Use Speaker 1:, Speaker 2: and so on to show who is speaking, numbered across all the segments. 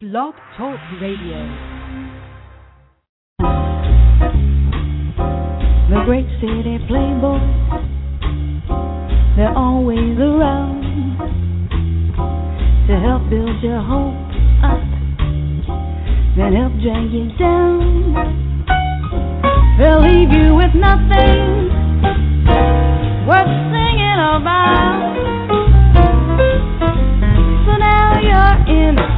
Speaker 1: Blog Talk Radio.
Speaker 2: The great city playboys, they're always around to help build your hope up, then help drag you down. They'll leave you with nothing worth singing about. So now you're in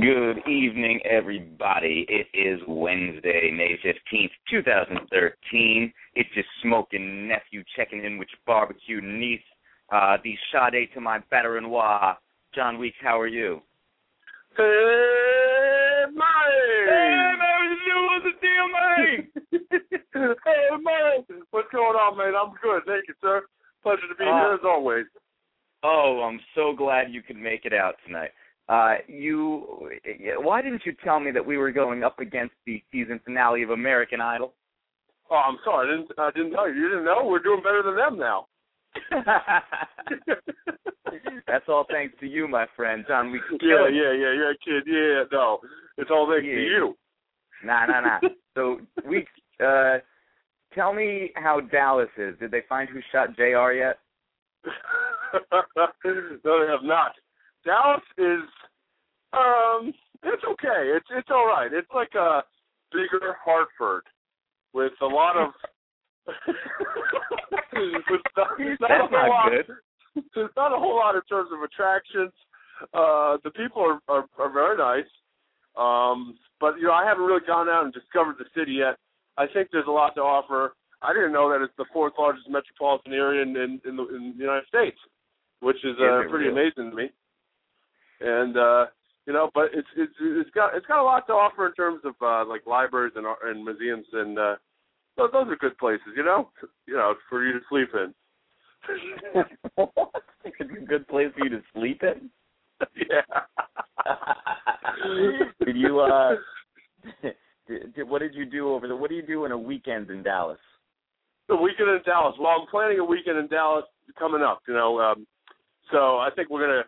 Speaker 3: Good evening, everybody. It is Wednesday, May 15th, 2013. It's your smoking nephew checking in with your barbecue niece. Uh, the Sade to my better noir. John Weeks, how are you?
Speaker 4: Hey, Mike!
Speaker 3: Hey, man, what's the deal, man?
Speaker 4: hey, man! What's going on, man? I'm good. Thank you, sir. Pleasure to be
Speaker 3: Uh,
Speaker 4: here as always.
Speaker 3: Oh, I'm so glad you could make it out tonight. Uh, you, why didn't you tell me that we were going up against the season finale of American Idol?
Speaker 4: Oh, I'm sorry. I didn't, I didn't know. You didn't know? We're doing better than them now.
Speaker 3: That's all thanks to you, my friend, John. We
Speaker 4: yeah, yeah, yeah, yeah, kid. Yeah, no. It's all thanks to you.
Speaker 3: Nah, nah, nah. So we uh tell me how Dallas is. Did they find who shot JR yet?
Speaker 4: no, they have not. Dallas is um it's okay. It's it's all right. It's like a bigger Hartford with a lot of with not, not a
Speaker 3: That's
Speaker 4: whole
Speaker 3: not
Speaker 4: lot,
Speaker 3: good.
Speaker 4: There's not a whole lot in terms of attractions. Uh the people are are, are very nice. Um but you know, I haven't really gone out and discovered the city yet. I think there's a lot to offer. I didn't know that it's the fourth largest metropolitan area in in, in, the, in the United States, which is uh, pretty amazing to me. And uh, you know, but it's it's it's got it's got a lot to offer in terms of uh, like libraries and and museums, and uh, those, those are good places. You know, you know, for you to sleep in.
Speaker 3: it's a good place for you to sleep in.
Speaker 4: yeah.
Speaker 3: did you uh did, did, what did you do over the what do you do in a weekend in Dallas?
Speaker 4: the weekend in Dallas. Well, I'm planning a weekend in Dallas coming up. You know, um, so I think we're gonna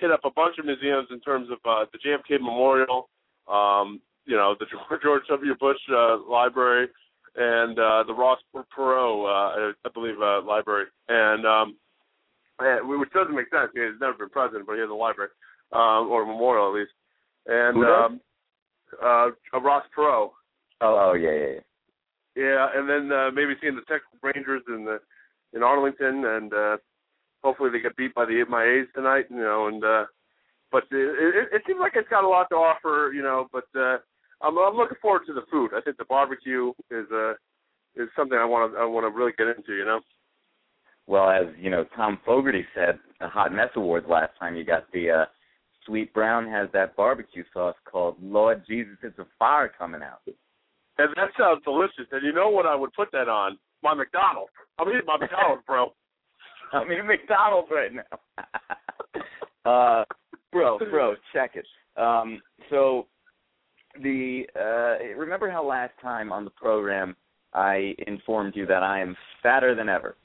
Speaker 4: hit up a bunch of museums in terms of uh, the JFK Memorial, um, you know, the George, W. Bush uh, Library, and uh, the Ross Perot, uh, I believe, uh, library. And um, and, which doesn't make sense. He's never been president, but he has a library um, or a memorial at least. And
Speaker 3: Who
Speaker 4: um, uh, Ross Perot.
Speaker 3: Oh, oh yeah, yeah, yeah.
Speaker 4: Yeah, and then uh, maybe seeing the Texas Rangers in the in Arlington, and uh, hopefully they get beat by the my A's tonight. You know, and uh, but it, it, it seems like it's got a lot to offer. You know, but uh, I'm I'm looking forward to the food. I think the barbecue is uh is something I want to I want to really get into. You know.
Speaker 3: Well, as you know, Tom Fogerty said, the Hot Mess Awards last time you got the uh Sweet Brown has that barbecue sauce called Lord Jesus, it's a fire coming out.
Speaker 4: And that sounds delicious. And you know what I would put that on? My McDonald's. I'm eating my McDonald's, bro.
Speaker 3: I mean McDonald's right now. uh bro, bro, check it. Um so the uh remember how last time on the program I informed you that I am fatter than ever.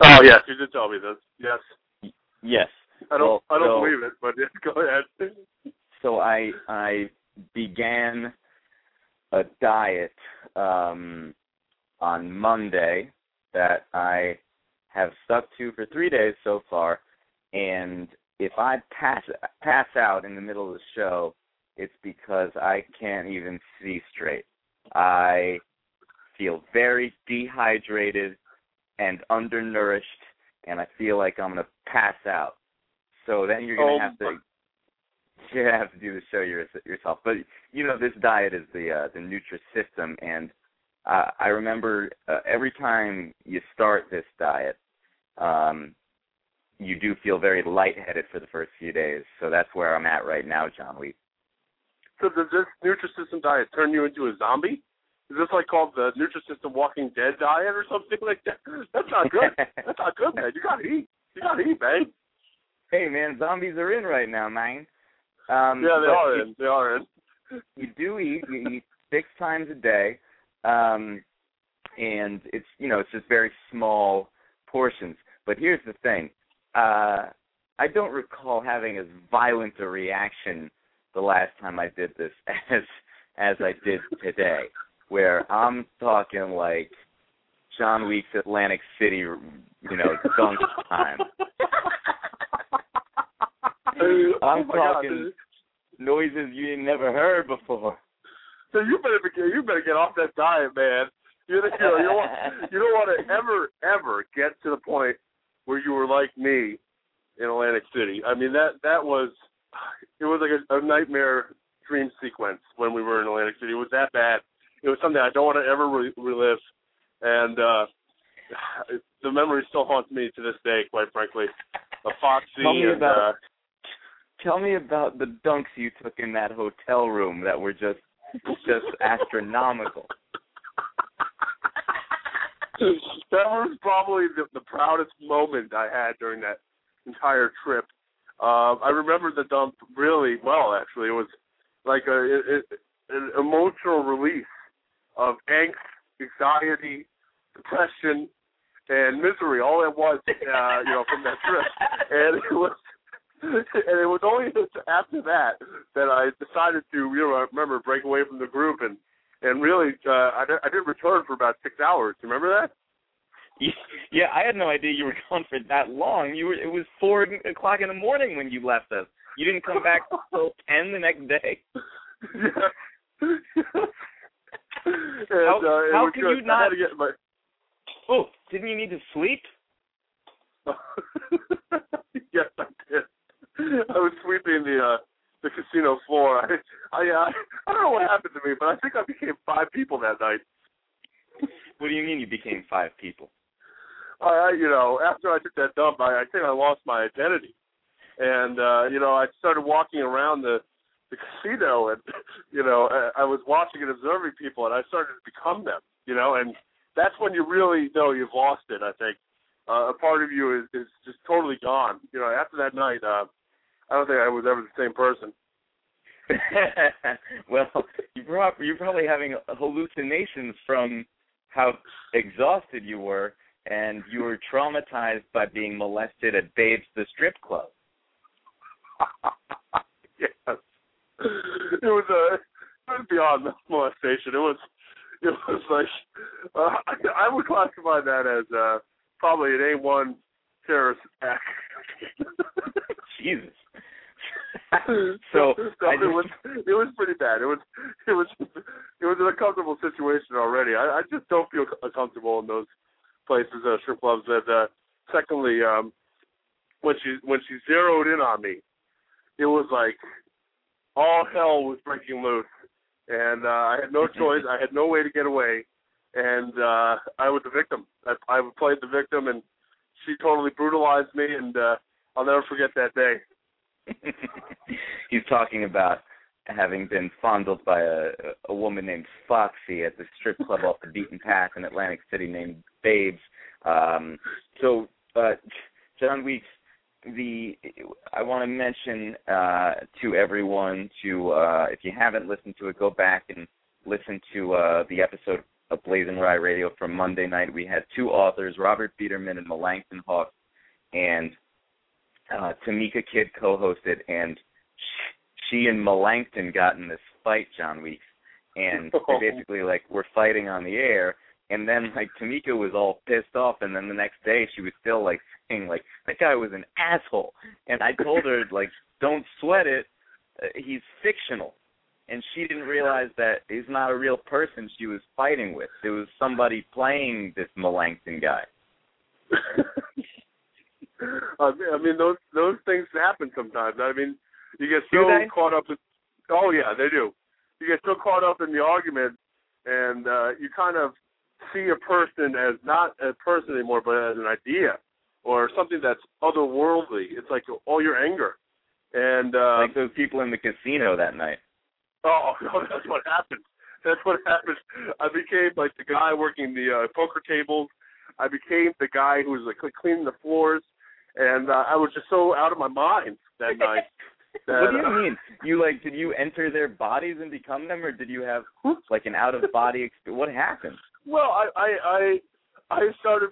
Speaker 4: Oh yes, you did tell me this. Yes.
Speaker 3: Yes.
Speaker 4: I don't
Speaker 3: Well,
Speaker 4: I don't
Speaker 3: so-
Speaker 4: believe it, but yeah, go ahead.
Speaker 3: so I I began a diet um on Monday that I have stuck to for 3 days so far and if I pass pass out in the middle of the show it's because I can't even see straight. I feel very dehydrated and undernourished and I feel like I'm going to pass out. So then you're going to
Speaker 4: Oh,
Speaker 3: have to you have to do the show yourself. But you know, this diet is the uh, the Nutrisystem, and uh, I remember uh, every time you start this diet, um, you do feel very lightheaded for the first few days. So that's where I'm at right now, John. We
Speaker 4: So does this Nutrisystem diet turn you into a zombie? Is this like called the Nutrisystem Walking Dead diet or something like that? That's not good. That's not good, man. You gotta eat. You gotta eat, man.
Speaker 3: hey man, zombies are in right now, man. Um,
Speaker 4: Yeah, they are
Speaker 3: you-
Speaker 4: in. They are in.
Speaker 3: you do eat. You eat six times a day, um, and it's you know it's just very small portions. But here's the thing: uh, I don't recall having as violent a reaction the last time I did this as as I did today, where I'm talking like John Weeks Atlantic City, you know, dunk time. I'm
Speaker 4: oh
Speaker 3: talking
Speaker 4: God.
Speaker 3: noises you ain't never heard before.
Speaker 4: So you better be, you better get off that diet, man. You, you know you don't want you don't want to ever ever get to the point where you were like me in Atlantic City. I mean that that was it was like a, a nightmare dream sequence when we were in Atlantic City. It was that bad. It was something I don't want to ever re- relive, and uh the memory still haunts me to this day. Quite frankly, of Foxy
Speaker 3: Tell me
Speaker 4: and
Speaker 3: about-
Speaker 4: uh,
Speaker 3: Tell me about the dunks you took in that hotel room that were just just astronomical.
Speaker 4: that was probably the, the proudest moment I had during that entire trip. Uh, I remember the dump really well. Actually, it was like a it, it, an emotional release of angst, anxiety, depression, and misery all at once. Uh, you know, from that trip, and it was. And it was only after that that I decided to, you know, I remember break away from the group and and really, uh, I, I didn't return for about six hours. You remember that?
Speaker 3: Yeah, I had no idea you were gone for that long. You were it was four o'clock in the morning when you left us. You didn't come back till ten the next day.
Speaker 4: yeah. and,
Speaker 3: How-
Speaker 4: uh,
Speaker 3: how
Speaker 4: good.
Speaker 3: you not-
Speaker 4: I had to get my.
Speaker 3: Oh, didn't you need to sleep?
Speaker 4: yes, I did. I was sweeping the uh the casino floor. I I uh, I don't know what happened to me, but I think I became five people that night.
Speaker 3: What do you mean you became five people?
Speaker 4: I, I you know, after I took that dump, I, I think I lost my identity, and uh, you know, I started walking around the the casino, and you know, I, I was watching and observing people, and I started to become them, you know, and that's when you really know you've lost it. I think uh, a part of you is is just totally gone. You know, after that night, uh, I don't think I was ever the same person.
Speaker 3: well, you prob- you're probably having hallucinations from how exhausted you were, and you were traumatized by being molested at Babes the strip club.
Speaker 4: yes. It was a it was beyond molestation. It was it was like uh, I, I would classify that as uh, probably an A one terrorist attack.
Speaker 3: Jesus. so
Speaker 4: so
Speaker 3: I
Speaker 4: it was it was pretty bad. It was it was it was an uncomfortable situation already. I, I just don't feel comfortable in those places, uh, strip clubs. And uh, secondly, um, when she when she zeroed in on me, it was like all hell was breaking loose, and uh, I had no choice. I had no way to get away, and uh, I was the victim. I, I played the victim, and she totally brutalized me, and uh, I'll never forget that day.
Speaker 3: He's talking about having been fondled by a a woman named Foxy at the strip club off the beaten path in Atlantic City named Babes. Um, so, uh, John Weeks, the I want to mention uh, to everyone to uh, if you haven't listened to it, go back and listen to uh, the episode of BlazinRy Radio from Monday night. We had two authors, Robert Biederman and Melanchthon Hawk, and uh, Tamika Kidd co-hosted, and she and Melanchthon got in this fight, John Weeks, and they basically like were fighting on the air, and then like Tamika was all pissed off, and then the next day she was still like saying like that guy was an asshole, and I told her like don't sweat it, uh, he's fictional, and she didn't realize that he's not a real person she was fighting with. It was somebody playing this Melanchthon guy.
Speaker 4: I mean, those those things happen sometimes. I mean, you get so caught up in. Oh yeah, they do. You get so caught up in the argument, and uh, you kind of see a person as not a person anymore, but as an idea or something that's otherworldly. It's like all your anger, and uh,
Speaker 3: like those people in the casino that night.
Speaker 4: Oh, no, that's what happens. That's what happens. I became like the guy working the uh, poker tables. I became the guy who was like cleaning the floors, and uh, I was just so out of my mind that night. That,
Speaker 3: what do you mean? You like did you enter their bodies and become them, or did you have like an out of body experience? What happened?
Speaker 4: Well, I I I, I started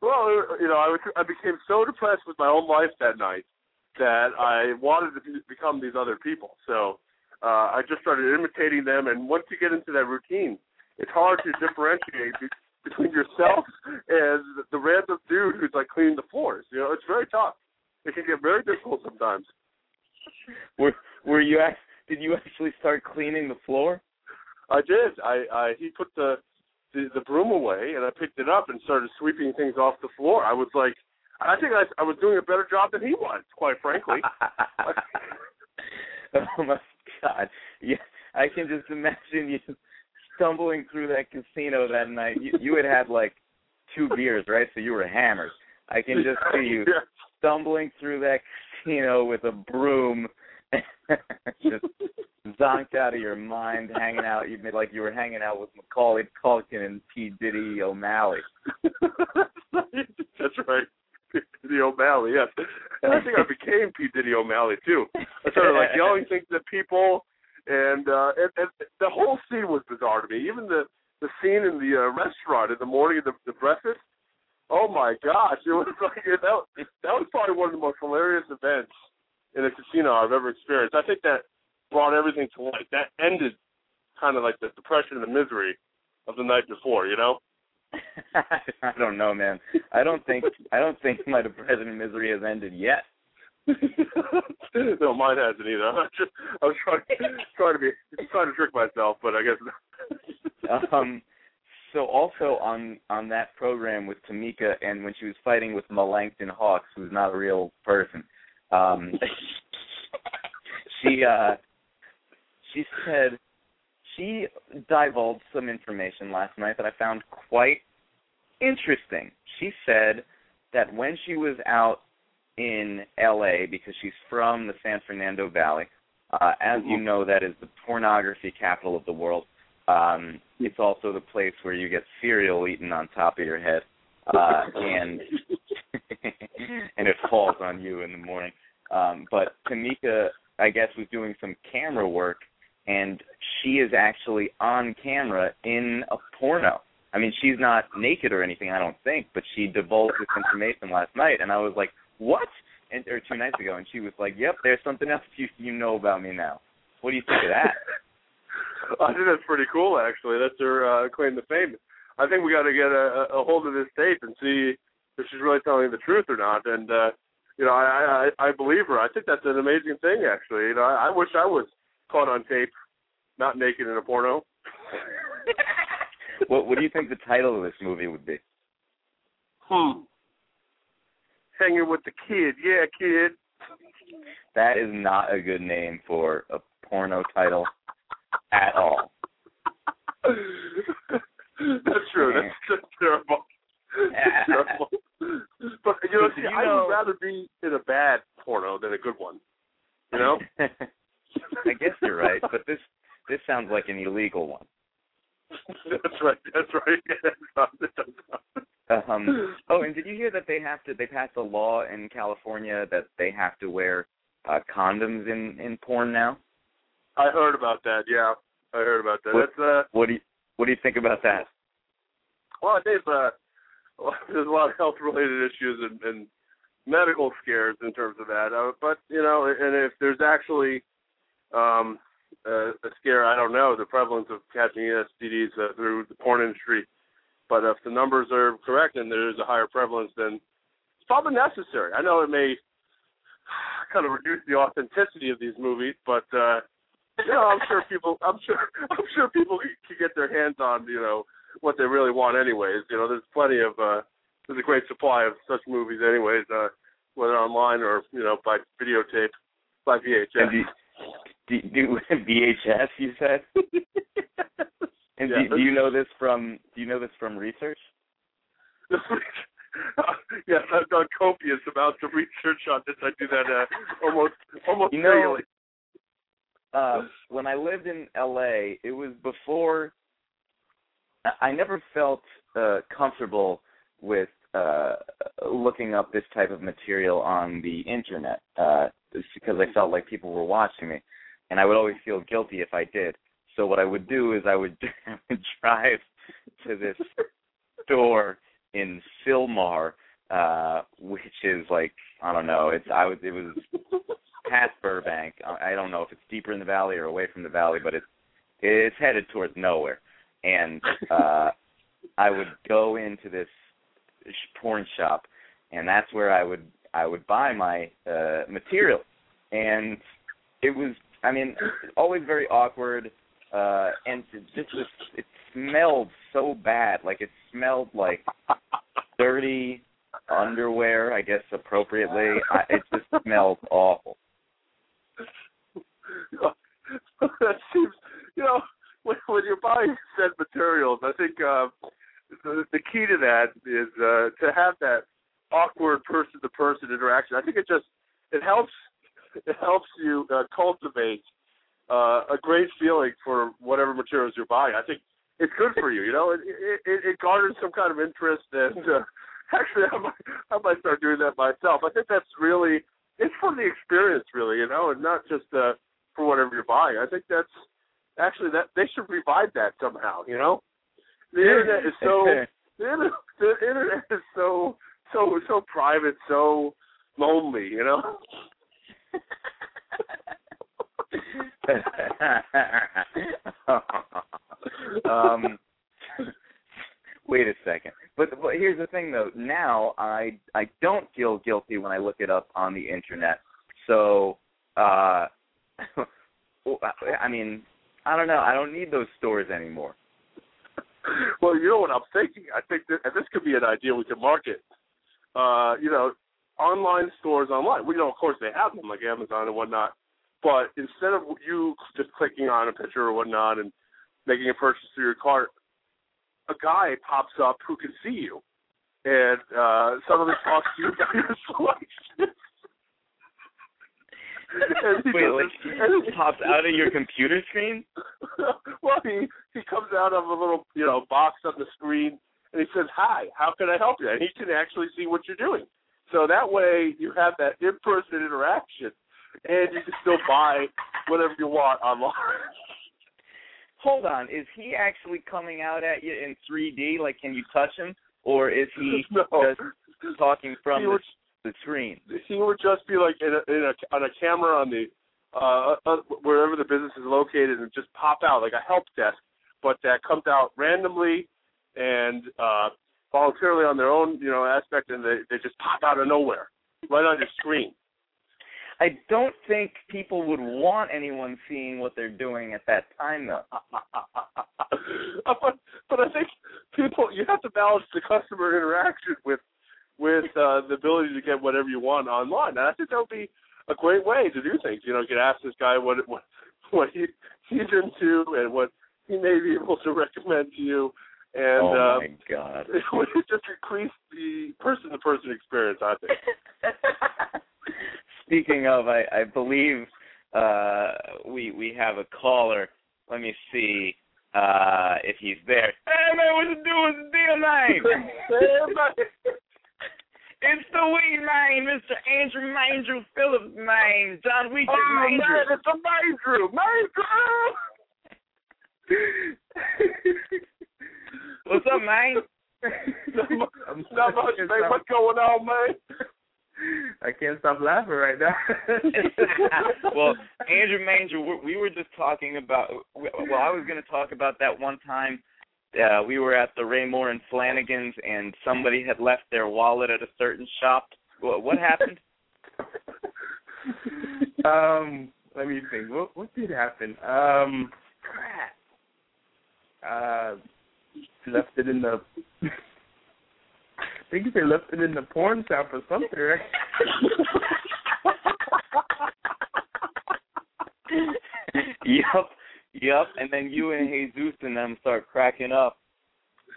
Speaker 4: well, you know, I was, I became so depressed with my own life that night that I wanted to be, become these other people. So uh, I just started imitating them, and once you get into that routine, it's hard to differentiate between yourself and the random dude who's like cleaning the floors. You know, it's very tough. It can get very difficult sometimes.
Speaker 3: Were were you act- did you actually start cleaning the floor?
Speaker 4: I did. I, I he put the, the the broom away, and I picked it up and started sweeping things off the floor. I was like, I think I, I was doing a better job than he was, quite frankly.
Speaker 3: oh my god! Yeah, I can just imagine you stumbling through that casino that night. You you had had like two beers, right? So you were hammered. I can just see you stumbling through that casino with a broom, just zonked out of your mind, hanging out. You made like you were hanging out with Macaulay Culkin and P Diddy O'Malley.
Speaker 4: That's right. P. Diddy O'Malley, yes. And I think I became P. Diddy O'Malley too. I started like yelling things at people, and uh, and, and the whole scene was bizarre to me. Even the the scene in the uh, restaurant in the morning of the, the breakfast. Oh my gosh! It was like that. That was probably one of the most hilarious events in a casino I've ever experienced. I think that brought everything to light. That ended kind of like the depression and the misery of the night before. You know.
Speaker 3: I don't know, man. I don't think I don't think my depression and misery has ended yet.
Speaker 4: no, mine hasn't either. I was just I was trying trying to be trying to trick myself, but I guess.
Speaker 3: um so also on on that program with Tamika and when she was fighting with Melanchthon Hawks, who's not a real person, um she uh she said she divulged some information last night that I found quite interesting. She said that when she was out in LA because she's from the San Fernando Valley, uh, as you know, that is the pornography capital of the world. Um, it's also the place where you get cereal eaten on top of your head, uh, and and it falls on you in the morning. Um, but Tamika, I guess, was doing some camera work, and she is actually on camera in a porno. I mean, she's not naked or anything, I don't think, but she divulged this information last night, and I was like, "What?" And or two nights ago, and she was like, "Yep, there's something else you you know about me now." What do you think of that?
Speaker 4: I think that's pretty cool, actually. That's her uh, claim to fame. I think we got to get a, a hold of this tape and see if she's really telling the truth or not. And uh, you know, I, I I believe her. I think that's an amazing thing, actually. You know, I, I wish I was caught on tape, not naked in a porno.
Speaker 3: what What do you think the title of this movie would be?
Speaker 4: Hmm. Hanging with the kid, yeah, kid.
Speaker 3: That is not a good name for a porno title at all.
Speaker 4: that's true. That's, that's terrible. That's terrible. But you know, see,
Speaker 3: You
Speaker 4: I
Speaker 3: know-
Speaker 4: would rather be in a bad porno than a good one. You know?
Speaker 3: I guess you're right, but this this sounds like an illegal one.
Speaker 4: that's right. That's right. It does not.
Speaker 3: Um, oh, and did you hear that they have to? They passed a law in California that they have to wear uh, condoms in in porn now.
Speaker 4: I heard about that. Yeah, I heard about that.
Speaker 3: What-
Speaker 4: That's uh.
Speaker 3: What do you What do you think about that?
Speaker 4: Well, Dave, uh, there's a lot of health related issues and, and medical scares in terms of that. Uh, but you know, and if there's actually um, a, a scare, I don't know the prevalence of catching STDs uh, through the porn industry. But if the numbers are correct and there is a higher prevalence, then it's probably necessary. I know it may kind of reduce the authenticity of these movies, but uh, you know, I'm sure people, I'm sure, I'm sure people can get their hands on, you know, what they really want anyways. You know, there's plenty of uh there's a great supply of such movies anyways, uh whether online or, you know, by videotape, by VHS.
Speaker 3: do, do VHS? You said. And
Speaker 4: Yeah.
Speaker 3: do, do you know this from Do you know this from research?
Speaker 4: yes, I've done copious amounts of research on this. I do that uh, almost almost
Speaker 3: You know-
Speaker 4: daily.
Speaker 3: uh when I lived in LA, it was before I- I never felt uh comfortable with uh looking up this type of material on the internet uh because I felt like people were watching me and I would always feel guilty if I did. So what I would do is I would, I would drive to this store in Sylmar, uh, which is like I don't know. It's I was it was past Burbank. I don't know if it's deeper in the valley or away from the valley, but it's it's headed towards nowhere. And uh I would go into this porn shop, and that's where I would I would buy my uh material, and it was I mean always very awkward, uh and it just was it smelled so bad, like it smelled like dirty underwear, I guess appropriately. I, it just smelled awful.
Speaker 4: that seems, you know, when, when you're buying said materials, I think uh, the, the key to that is uh, to have that awkward person-to-person interaction. I think it just it helps it helps you uh, cultivate uh, a great feeling for whatever materials you're buying. I think it's good for you. You know, it it, it garners some kind of interest, and uh, actually, I might I might start doing that myself. I think that's really it's for the experience, really. You know, and not just uh, for whatever you're buying. I think that's actually that they should revive that somehow. You know, the internet is so the internet, the internet is so so so private, so lonely. You know.
Speaker 3: um wait a second. But but here's the thing though. Now i i don't feel guilty when i look it up on the internet. So uh i mean i don't know. I don't need those stores anymore
Speaker 4: well, you know what I'm thinking. I think that and this could be an idea we could market. Uh, you know, online stores online. We know, of course, they have them like Amazon and whatnot. But instead of you just clicking on a picture or whatnot and making a purchase through your cart, a guy pops up who can see you, and uh, suddenly talks to you about your selection.
Speaker 3: Wait like
Speaker 4: and he-
Speaker 3: pops out of your computer screen
Speaker 4: well, he he comes out of a little you know box on the screen and he says, "Hi, how can I help you?" And he can actually see what you're doing. So that way you have that in-person interaction, and you can still buy whatever you want online.
Speaker 3: hold on is he actually coming out at you in 3d like can you touch him or is he
Speaker 4: no,
Speaker 3: just talking from
Speaker 4: He
Speaker 3: the,
Speaker 4: would-
Speaker 3: the screen
Speaker 4: he would just be like in a, in a on a camera on the uh, uh wherever the business is located and just pop out like a help desk, but that comes out randomly and uh voluntarily on their own you know aspect, and they they just pop out of nowhere right on your screen.
Speaker 3: I don't think people would want anyone seeing what they're doing at that time, though.
Speaker 4: but but I think people you have to balance the customer interaction with with uh, the ability to get whatever you want online. And I think that would be a great way to do things. You know, you could ask this guy what what what he he's into and what he may be able to recommend to you, and
Speaker 3: oh
Speaker 4: uh,
Speaker 3: my god!
Speaker 4: it would just increase the person to person experience. I think.
Speaker 3: Speaking of, I, I believe uh, we we have a caller. Let me see uh, if he's there. Hey man, what you doing? It's the deal, man. It's the wee man, Mr. Andrew Mandrew Phillips, man. John Weeks
Speaker 4: Oh man, it's a Mandrew, Mandrew.
Speaker 3: What's up, man?
Speaker 4: not much, not much, man. What's going on, man?
Speaker 5: I can't stop laughing right now.
Speaker 3: well, Andrew Manger, we- we were just talking about. Well, I was going to talk about that one time. Uh, we were at the Raymour and Flanigan's, and somebody had left their wallet at a certain shop. What, what happened?
Speaker 5: um, let me think. What what did happen? Um, crap. Uh, left it in the. I think they left it in the porn shop or something. Right?
Speaker 3: yup, yup. And then you and Jesus and them start cracking up.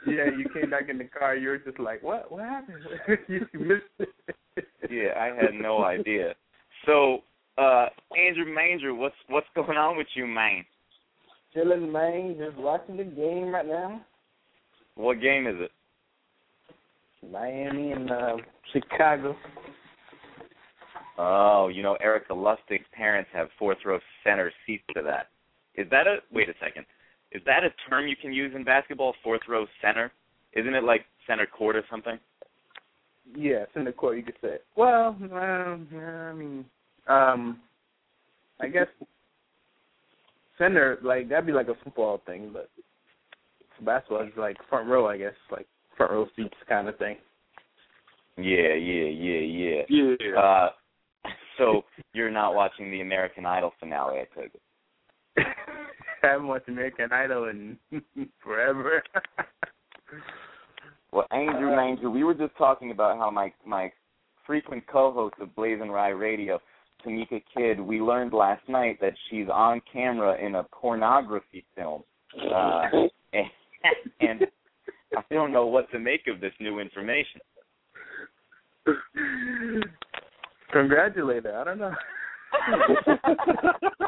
Speaker 5: yeah, you came back in the car. You were just like, "What? What happened? you missed it."
Speaker 3: Yeah, I had no idea. So, uh, Andrew Manger, what's what's going on with you, man?
Speaker 6: Chilling, man. Just watching the game right now.
Speaker 3: What game is it?
Speaker 6: Miami and uh, Chicago.
Speaker 3: Oh, you know, Erica Lustig's parents have fourth row center seats to that. Is that a wait a second? Is that a term you can use in basketball? Fourth row center? Isn't it like center court or something.
Speaker 5: Yeah, center court. You could say. Well, um, I mean, um, I guess center like that'd be like a football thing, but basketball is like front row. I guess like front row seats kind of thing.
Speaker 3: Yeah, yeah, yeah, yeah.
Speaker 4: Yeah.
Speaker 3: Uh, so you're not watching the American Idol finale, I take it.
Speaker 5: I haven't watched American Idol in forever.
Speaker 3: Well, Andrew
Speaker 5: Uh,
Speaker 3: Manger, we were just talking about how my my frequent co-host of BlazinRy Radio, Tamika Kidd, we learned last night that she's on camera in a pornography film, uh, and, and I don't know what to make of this new information.
Speaker 5: Congratulate her. I don't know.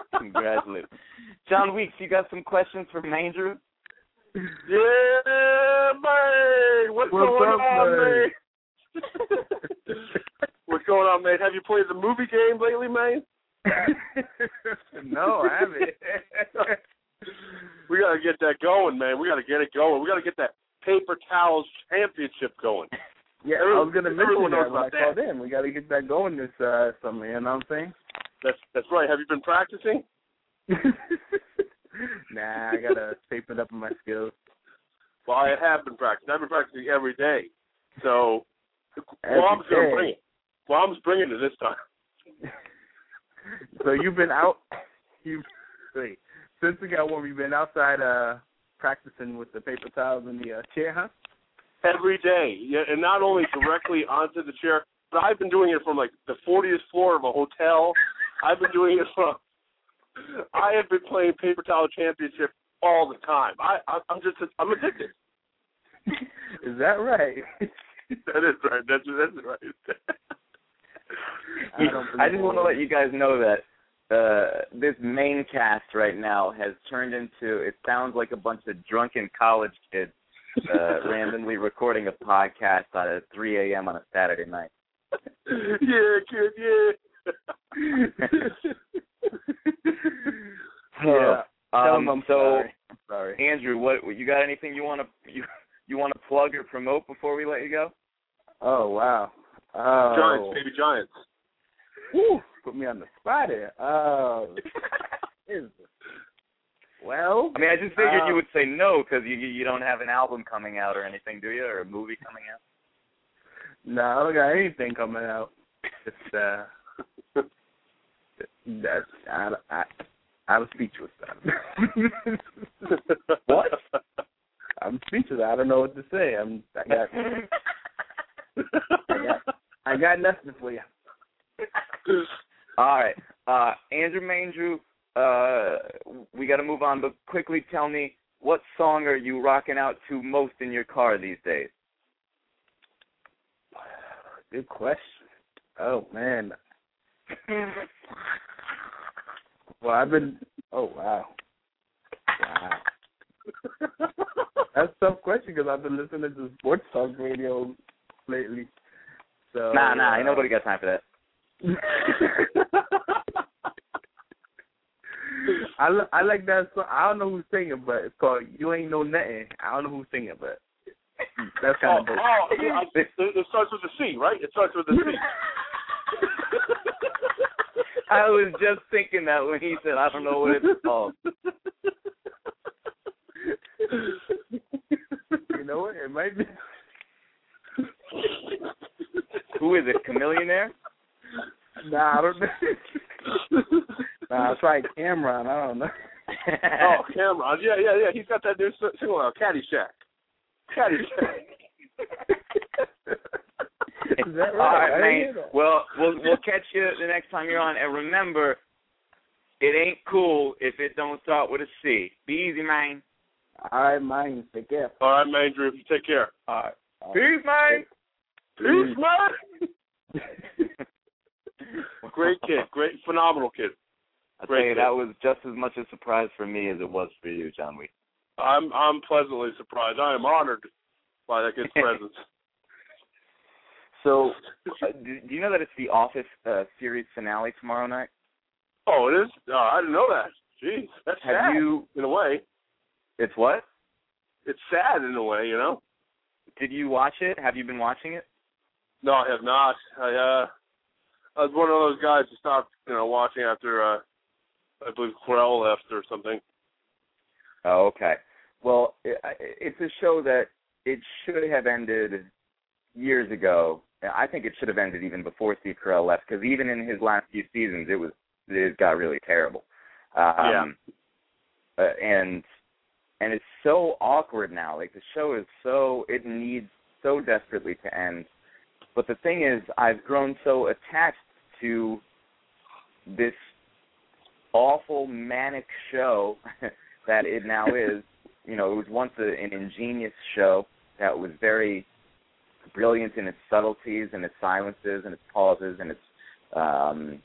Speaker 3: Congratulations, John Weeks. You got some questions for Andrew?
Speaker 4: Yeah, man. What's,
Speaker 5: What's
Speaker 4: going
Speaker 5: up,
Speaker 4: on,
Speaker 5: man?
Speaker 4: man? What's going on, man? Have you played the movie game lately, man?
Speaker 5: no, I haven't.
Speaker 4: We got to get that going, man. We got to get it going. We got to get that paper towels championship going.
Speaker 5: yeah, I was gonna mention
Speaker 4: Everyone
Speaker 5: that when I
Speaker 4: about that.
Speaker 5: called in. We got to get that going this uh summer. You know what I'm saying?
Speaker 4: That's that's right. Have you been practicing?
Speaker 5: nah, I gotta shape it up in my skills.
Speaker 4: Well, I have been practicing. I've been practicing every day. So,
Speaker 5: Every
Speaker 4: Guam's gonna bring it. Guam's bringing it this time.
Speaker 5: So you've been out. You wait since we got one. You've been outside uh practicing with the paper towels in the uh, chair, huh?
Speaker 4: every day, yeah, and not only directly onto the chair, but I've been doing it from like the 40th floor of a hotel. I've been doing it from. I have been playing paper towel championship all the time. I, I I'm just I'm addicted.
Speaker 5: Is that right?
Speaker 4: That is right. That's that's right.
Speaker 5: I
Speaker 3: I just want to let you guys know that uh this main cast right now has turned into it sounds like a bunch of drunken college kids uh randomly recording a podcast at 3 a.m. on a Saturday night.
Speaker 4: yeah, kid. Yeah.
Speaker 5: yeah. Tell
Speaker 3: Um,
Speaker 5: I'm
Speaker 3: so
Speaker 5: sorry. Sorry.
Speaker 3: Andrew, what you got anything you want to you you want to plug or promote before we let you go?
Speaker 5: Oh wow. Oh.
Speaker 4: Giants, baby Giants.
Speaker 5: Whew, put me on the spot here. Oh. well,
Speaker 3: I mean, I just figured
Speaker 5: Uh,
Speaker 3: you would say no because you you don't have an album coming out or anything, do you, or a movie coming out?
Speaker 5: no, I don't got anything coming out. Just uh, that's I, I, I'm speechless.
Speaker 3: What?
Speaker 5: I'm speechless. I don't know what to say. I'm. I got. I got. Nothing for you.
Speaker 3: All right, uh, Andrew Mandrew, uh, we got to move on, but quickly tell me what song are you rocking out to most in your car these days?
Speaker 5: Good question. Oh man. Well, I've been. Oh wow. Wow. That's a tough question because I've been listening to sports talk radio lately. So
Speaker 3: nah, nah, ain't
Speaker 5: uh,
Speaker 3: nobody got time for that.
Speaker 5: I li- I like that song. I don't know who's singing, but it's called "You Ain't No Nothing." I don't know who's singing, but that's
Speaker 4: Oh,
Speaker 5: kind of dope.
Speaker 4: oh, I- it, it starts with a C, right? It starts with a C.
Speaker 3: I was just thinking that when he said, I don't know what it's called.
Speaker 5: you know what? It might be.
Speaker 3: Who is it, Chamillionaire?
Speaker 5: Nah, I don't know. nah, it's right, Cameron. I don't know.
Speaker 4: oh, Cameron. Yeah, yeah, yeah. He's got that new s- single out, Caddyshack. Caddyshack.
Speaker 5: Is that
Speaker 3: All
Speaker 5: right?
Speaker 3: right,
Speaker 5: I didn't
Speaker 3: man. Well, we'll we'll catch you the next time you're on. And remember, it ain't cool if it don't start with a C. Be easy, man.
Speaker 5: All right, mine. Take care.
Speaker 4: All right, man, Drew. Take care.
Speaker 5: All right. All right.
Speaker 3: Peace, man.
Speaker 4: Peace, man. Great kid. Great, phenomenal kid.
Speaker 3: I tell you,
Speaker 4: kid.
Speaker 3: that was just as much a surprise for me as it was for you, John Week.
Speaker 4: I'm I'm pleasantly surprised. I am honored by that kid's presence.
Speaker 3: So, uh, do, do you know that it's the Office uh, series finale tomorrow night?
Speaker 4: Oh, it is. Oh, I didn't know that. Jeez, that's
Speaker 3: Have
Speaker 4: sad
Speaker 3: you?
Speaker 4: in a way.
Speaker 3: It's what?
Speaker 4: It's sad in a way, you know.
Speaker 3: did you watch it? Have you been watching it?
Speaker 4: No, I have not. I uh, I was one of those guys who stopped, you know, watching after uh, I believe Carell left or something.
Speaker 3: Oh, okay. Well, it, it's a show that it should have ended years ago. I think it should have ended even before Steve Carell left, because even in his last few seasons, it was it got really terrible. Um,
Speaker 4: yeah.
Speaker 3: Uh, and and it's so awkward now. Like the show is so it needs so desperately to end. But the thing is, I've grown so attached to this awful manic show that it now is. You know, it was once a, an ingenious show that was very brilliant in its subtleties and its silences and its pauses and its um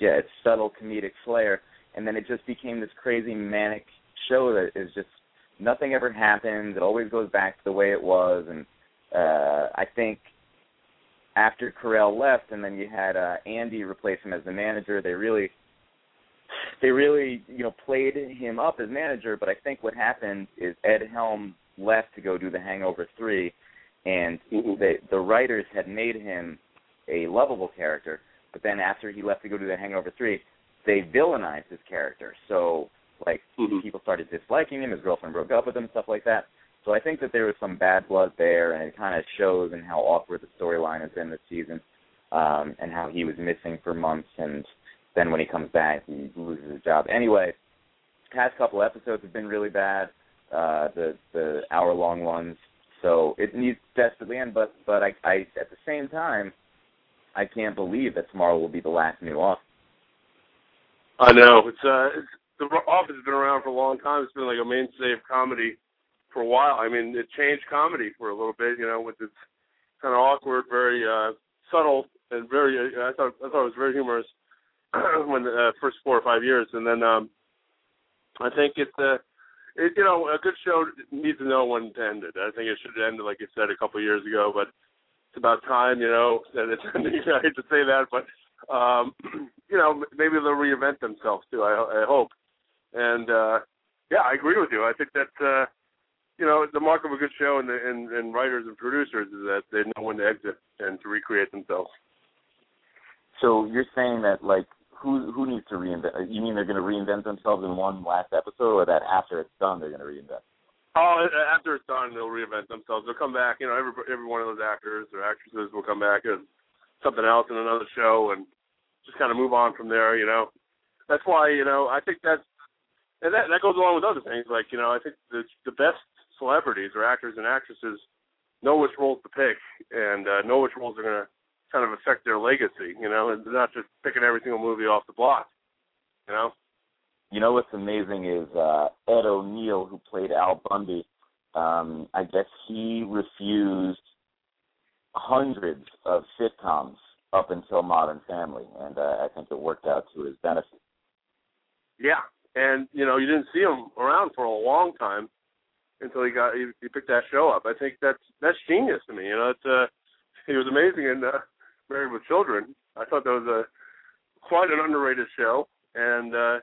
Speaker 3: yeah, its subtle comedic flair. And then it just became this crazy manic show that is just nothing ever happens. It always goes back to the way it was and uh I think after Carell left and then you had uh Andy replace him as the manager, they really they really, you know, played him up as manager, but I think what happened is Ed Helm left to go do the Hangover 3 and the the writers had made him a lovable character, but then after he left to go do the Hangover 3, they villainized his character. So like
Speaker 4: Mhm.
Speaker 3: people started disliking him, his girlfriend broke up with him, stuff like that. So I think that there was some bad blood there, and it kind of shows in how awkward the storyline has been this season, um, and how he was missing for months, and then when he comes back, he loses his job. Anyway, past couple episodes have been really bad, uh, the the hour long ones. So it needs desperately end, but but I, I at the same time, I can't believe that tomorrow will be the last new off.
Speaker 4: I know it's uh, it's, the Office has been around for a long time. It's been like a mainstay of comedy for a while. I mean, it changed comedy for a little bit, you know, with its kind of awkward, very uh, subtle, and very. Uh, I thought I thought it was very humorous when the uh, first four or five years, and then um, I think it's uh, it, you know, a good show needs to know when to end it. I think it should have ended, like you said, a couple of years ago, but it's about time, you know, that it's. I hate to say that, but um, you know, maybe they'll reinvent themselves too. I, I hope. And uh, yeah, I agree with you. I think that uh, you know the mark of a good show and, the, and and writers and producers is that they know when to exit and to recreate themselves.
Speaker 3: So you're saying that like who who needs to reinvent? Uh, you mean they're going to reinvent themselves in one last episode, or that after it's done they're going to reinvent?
Speaker 4: Oh, after it's done, they'll reinvent themselves. They'll come back. You know, every every one of those actors or actresses will come back and something else in another show and just kind of move on from there. You know, that's why you know I think that's and that that goes along with other things. Like you know, I think the the best celebrities or actors and actresses know which roles to pick and uh, know which roles are going to kind of affect their legacy. You know, and not just picking every single movie off the block. You know.
Speaker 3: You know what's amazing is uh, Ed O'Neill, who played Al Bundy. Um, I guess he refused hundreds of sitcoms up until Modern Family, and uh, I think it worked out to his benefit.
Speaker 4: Yeah, and you know you didn't see him around for a long time until he got he, he picked that show up. I think that's that's genius to me. You know, it's uh, he was amazing in uh, Married with Children. I thought that was a quite an underrated show, and uh,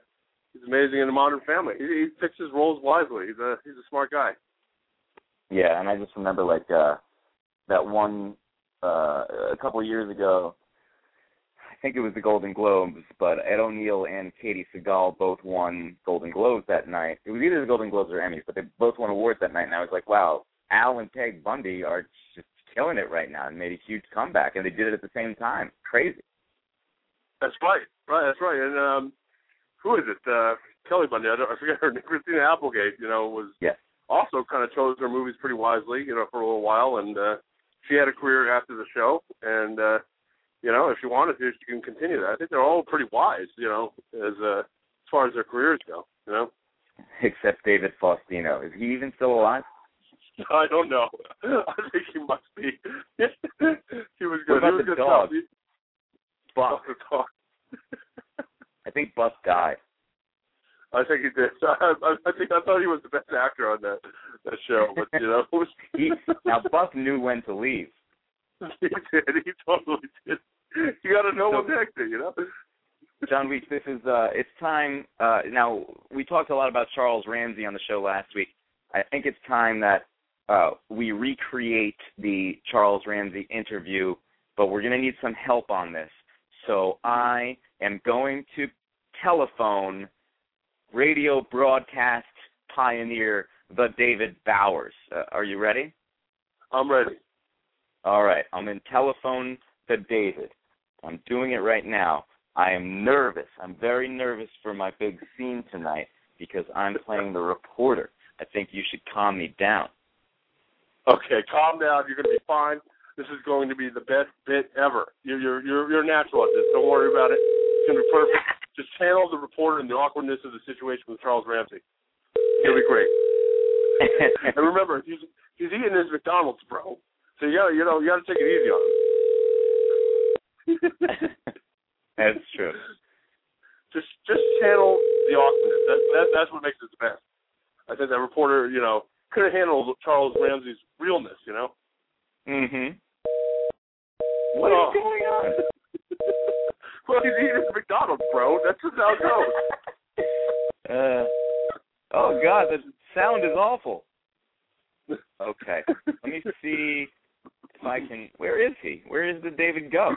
Speaker 4: he's amazing in the Modern Family. He, he picks his roles wisely. He's a he's a smart guy.
Speaker 3: Yeah, and I just remember like uh that one uh a couple years ago I think it was the Golden Globes, but Ed O'Neill and Katey Sagal both won Golden Globes that night. It was either the Golden Globes or Emmys, but they both won awards that night and I was like, Wow, Al and Peg Bundy are just killing it right now and made a huge comeback and they did it at the same time. Crazy.
Speaker 4: That's right. Right, that's right. And um who is it? Uh Kelly Bundy, I, don't, I forget her name. Christina Applegate, you know, was
Speaker 3: Yes.
Speaker 4: also kind of chose her movies pretty wisely, you know, for a little while, and uh, she had a career after the show, and uh, you know, if she wanted to, she can continue that. I think they're all pretty wise, you know, as uh, as far as their careers go, you know.
Speaker 3: Except David Faustino. Is he even still alive?
Speaker 4: I don't know. I think he must be. he was
Speaker 3: What
Speaker 4: good.
Speaker 3: about
Speaker 4: he was
Speaker 3: the
Speaker 4: good
Speaker 3: dog?
Speaker 4: He,
Speaker 3: Buck.
Speaker 4: the dog.
Speaker 3: I think Buck died.
Speaker 4: I think he did. I, I, I think I thought he was the best actor on that that show, but you know, was,
Speaker 3: He now Buck knew when to leave.
Speaker 4: he did. He totally did. You got to know
Speaker 3: So-
Speaker 4: when to you know.
Speaker 3: John Weeks, this is uh it's time uh now we talked a lot about Charles Ramsey on the show last week. I think it's time that uh, we recreate the Charles Ramsey interview, but we're going to need some help on this. So I am going to telephone radio broadcast pioneer, the David Bowers. Uh, are you ready?
Speaker 4: I'm ready.
Speaker 3: All right, I'm in telephone to David. I'm doing it right now. I am nervous. I'm very nervous for my big scene tonight because I'm playing the reporter. I think you should calm me down.
Speaker 4: Okay, calm down. You're going to be fine. This is going to be the best bit ever. You're you're you're, you're natural at this. Don't worry about it. It's going to be perfect. Just channel the reporter and the awkwardness of the situation with Charles Ramsey. It'll be great. and remember, he's he's eating his McDonald's, bro. So you got you know you got to take it easy on him.
Speaker 3: That's true.
Speaker 4: Just just channel the awkwardness. That, that that's what makes it the best. I think that reporter, you know, could have handled Charles Ramsey's realness, you know.
Speaker 3: Mhm. What is
Speaker 4: Oh.
Speaker 3: going on?
Speaker 4: well, he's eating his McDonald's, bro. That's just how it goes.
Speaker 3: Uh, oh God, the sound is awful. Okay, let me see if I can. Where is he? Where is the David go?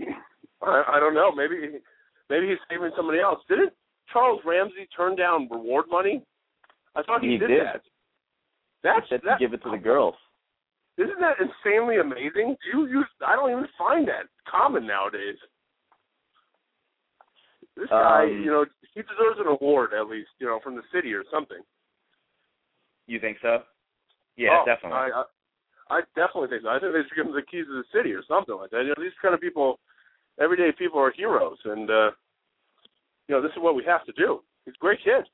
Speaker 4: I, I don't know. Maybe maybe he's saving somebody else. Didn't Charles Ramsey turn down reward money? I thought he,
Speaker 3: He
Speaker 4: did,
Speaker 3: did.
Speaker 4: that. That's
Speaker 3: Said to
Speaker 4: that,
Speaker 3: give it to the girls.
Speaker 4: Isn't that insanely amazing? Do you use? I don't even find that common nowadays. This guy,
Speaker 3: Um,
Speaker 4: you know, he deserves an award at least, you know, from the city or something.
Speaker 3: You think so? Yeah,
Speaker 4: Oh,
Speaker 3: definitely.
Speaker 4: I, I, definitely think so. I think they should give him the keys of the city or something like that. You know, these kind of people, everyday people are heroes, and uh, you know, this is what we have to do. He's a great kid.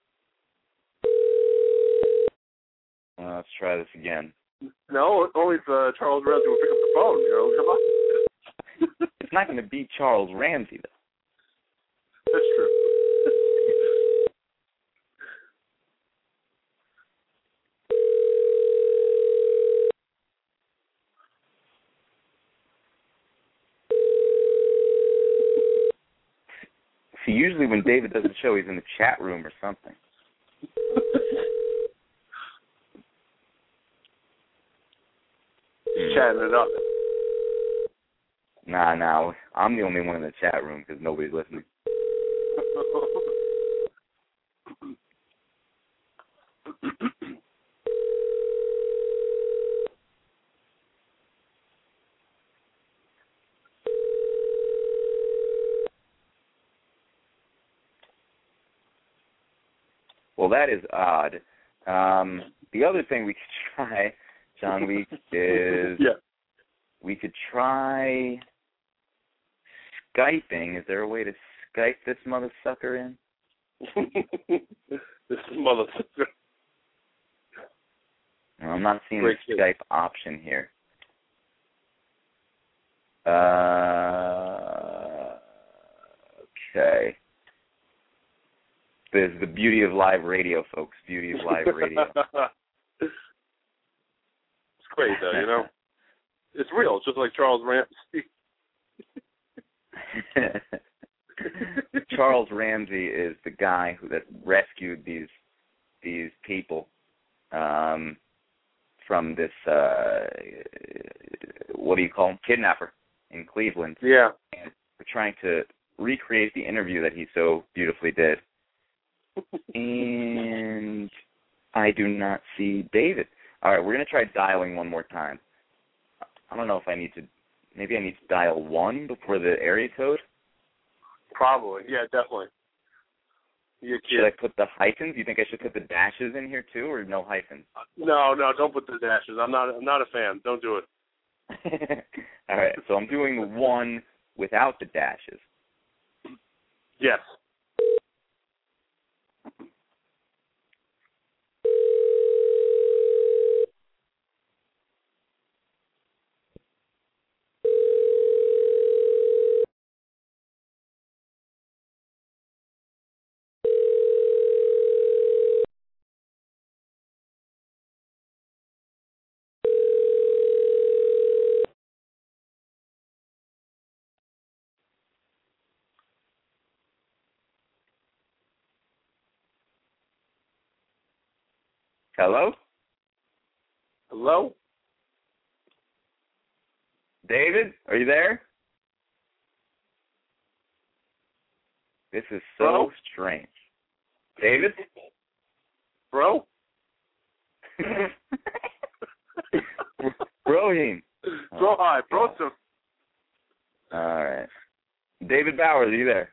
Speaker 3: Uh, let's try this again.
Speaker 4: No, only if uh, Charles Ramsey will pick up the phone. You know, come on.
Speaker 3: It's not going to be Charles Ramsey though.
Speaker 4: That's true.
Speaker 3: See, usually when David does the show, he's in the chat room or something.
Speaker 4: Chatting it up.
Speaker 3: Nah, nah. I'm the only one in the chat room because nobody's listening. Well, that is odd. Um, the other thing we could try, John Week, is
Speaker 4: yeah.
Speaker 3: we could try Skyping. Is there a way to Skype this mother sucker in?
Speaker 4: this motherfucker.
Speaker 3: No, I'm not seeing
Speaker 4: Great
Speaker 3: the
Speaker 4: kid.
Speaker 3: Skype option here. Uh, okay. Is the beauty of live radio, folks. Beauty of live radio.
Speaker 4: it's great though, you know. It's real. It's just like Charles Ramsey.
Speaker 3: Charles Ramsey is the guy who that rescued these these people um, from this uh, what do you call him kidnapper in Cleveland.
Speaker 4: Yeah.
Speaker 3: And we're trying to recreate the interview that he so beautifully did, and I do not see David. All right, we're gonna try dialing one more time. I don't know if I need to. Maybe I need to dial one before the area code.
Speaker 4: Probably. Yeah, definitely. You
Speaker 3: Should I put the hyphens? You think I should put the dashes in here too, or no hyphens?
Speaker 4: No, no, don't put the dashes. I'm not I'm not a fan. Don't do it.
Speaker 3: All right, so I'm doing the one without the dashes.
Speaker 4: Yes.
Speaker 3: Hello?
Speaker 4: Hello?
Speaker 3: David, are you there? This is so
Speaker 4: Hello?
Speaker 3: strange. David?
Speaker 4: Bro?
Speaker 3: Brohim.
Speaker 4: Bro, hi. Bro.
Speaker 3: All right. David Bowers, are you there?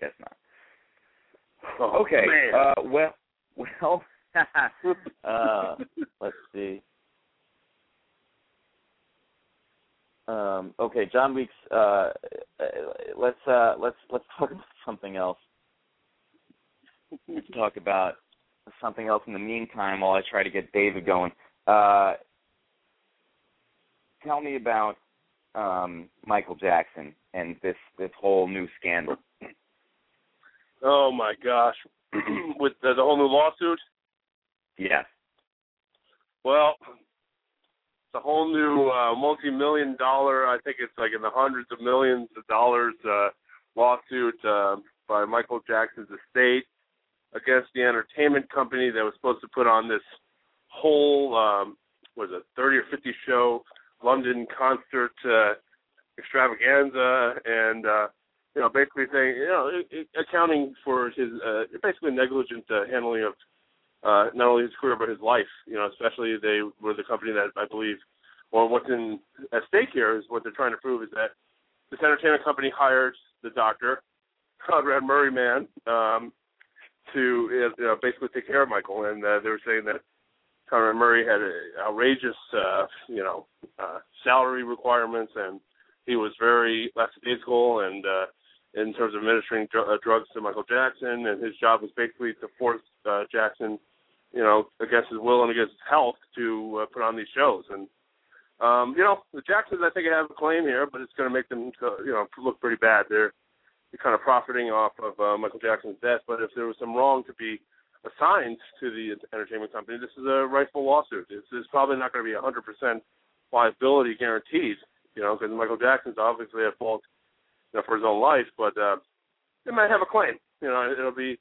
Speaker 3: Guess not.
Speaker 4: Oh,
Speaker 3: Okay. Uh, well, well. uh, let's see. Um, okay, John Weeks. Uh, let's uh, let's let's talk about something else. Let's talk about something else in the meantime while I try to get David going. Uh, tell me about um, Michael Jackson and this this whole new scandal.
Speaker 4: oh my gosh. With the, the whole new lawsuit.
Speaker 3: Yes.
Speaker 4: Well, it's a whole new uh, multi-million dollar. I think it's like in the hundreds of millions of dollars uh, lawsuit uh, by Michael Jackson's estate against the entertainment company that was supposed to put on this whole um, was it 30 or 50 show London concert uh, extravaganza and uh, you know basically saying you know it, it, accounting for his uh, basically negligent uh, handling of uh, not only his career but his life. You know, especially they were the company that I believe, or what's in at stake here is what they're trying to prove is that this entertainment company hired the doctor, Conrad Murray man, um, to uh, you know, basically take care of Michael, and uh, they were saying that Conrad Murray had uh, outrageous, uh, you know, uh, salary requirements, and he was very lackadaisical and uh, in terms of administering dr- uh, drugs to Michael Jackson, and his job was basically to force uh, Jackson, you know, against his will and against his health to uh, put on these shows. And um, you know, the Jacksons, I think, have a claim here, but it's going to make them, uh, you know, look pretty bad. They're, they're kind of profiting off of uh, Michael Jackson's death. But if there was some wrong to be assigned to the entertainment company, this is a rightful lawsuit. This is probably not going to be 100% liability guaranteed, you know, because Michael Jackson's obviously at fault you know, for his own life, but uh, they might have a claim. You know, it'll be,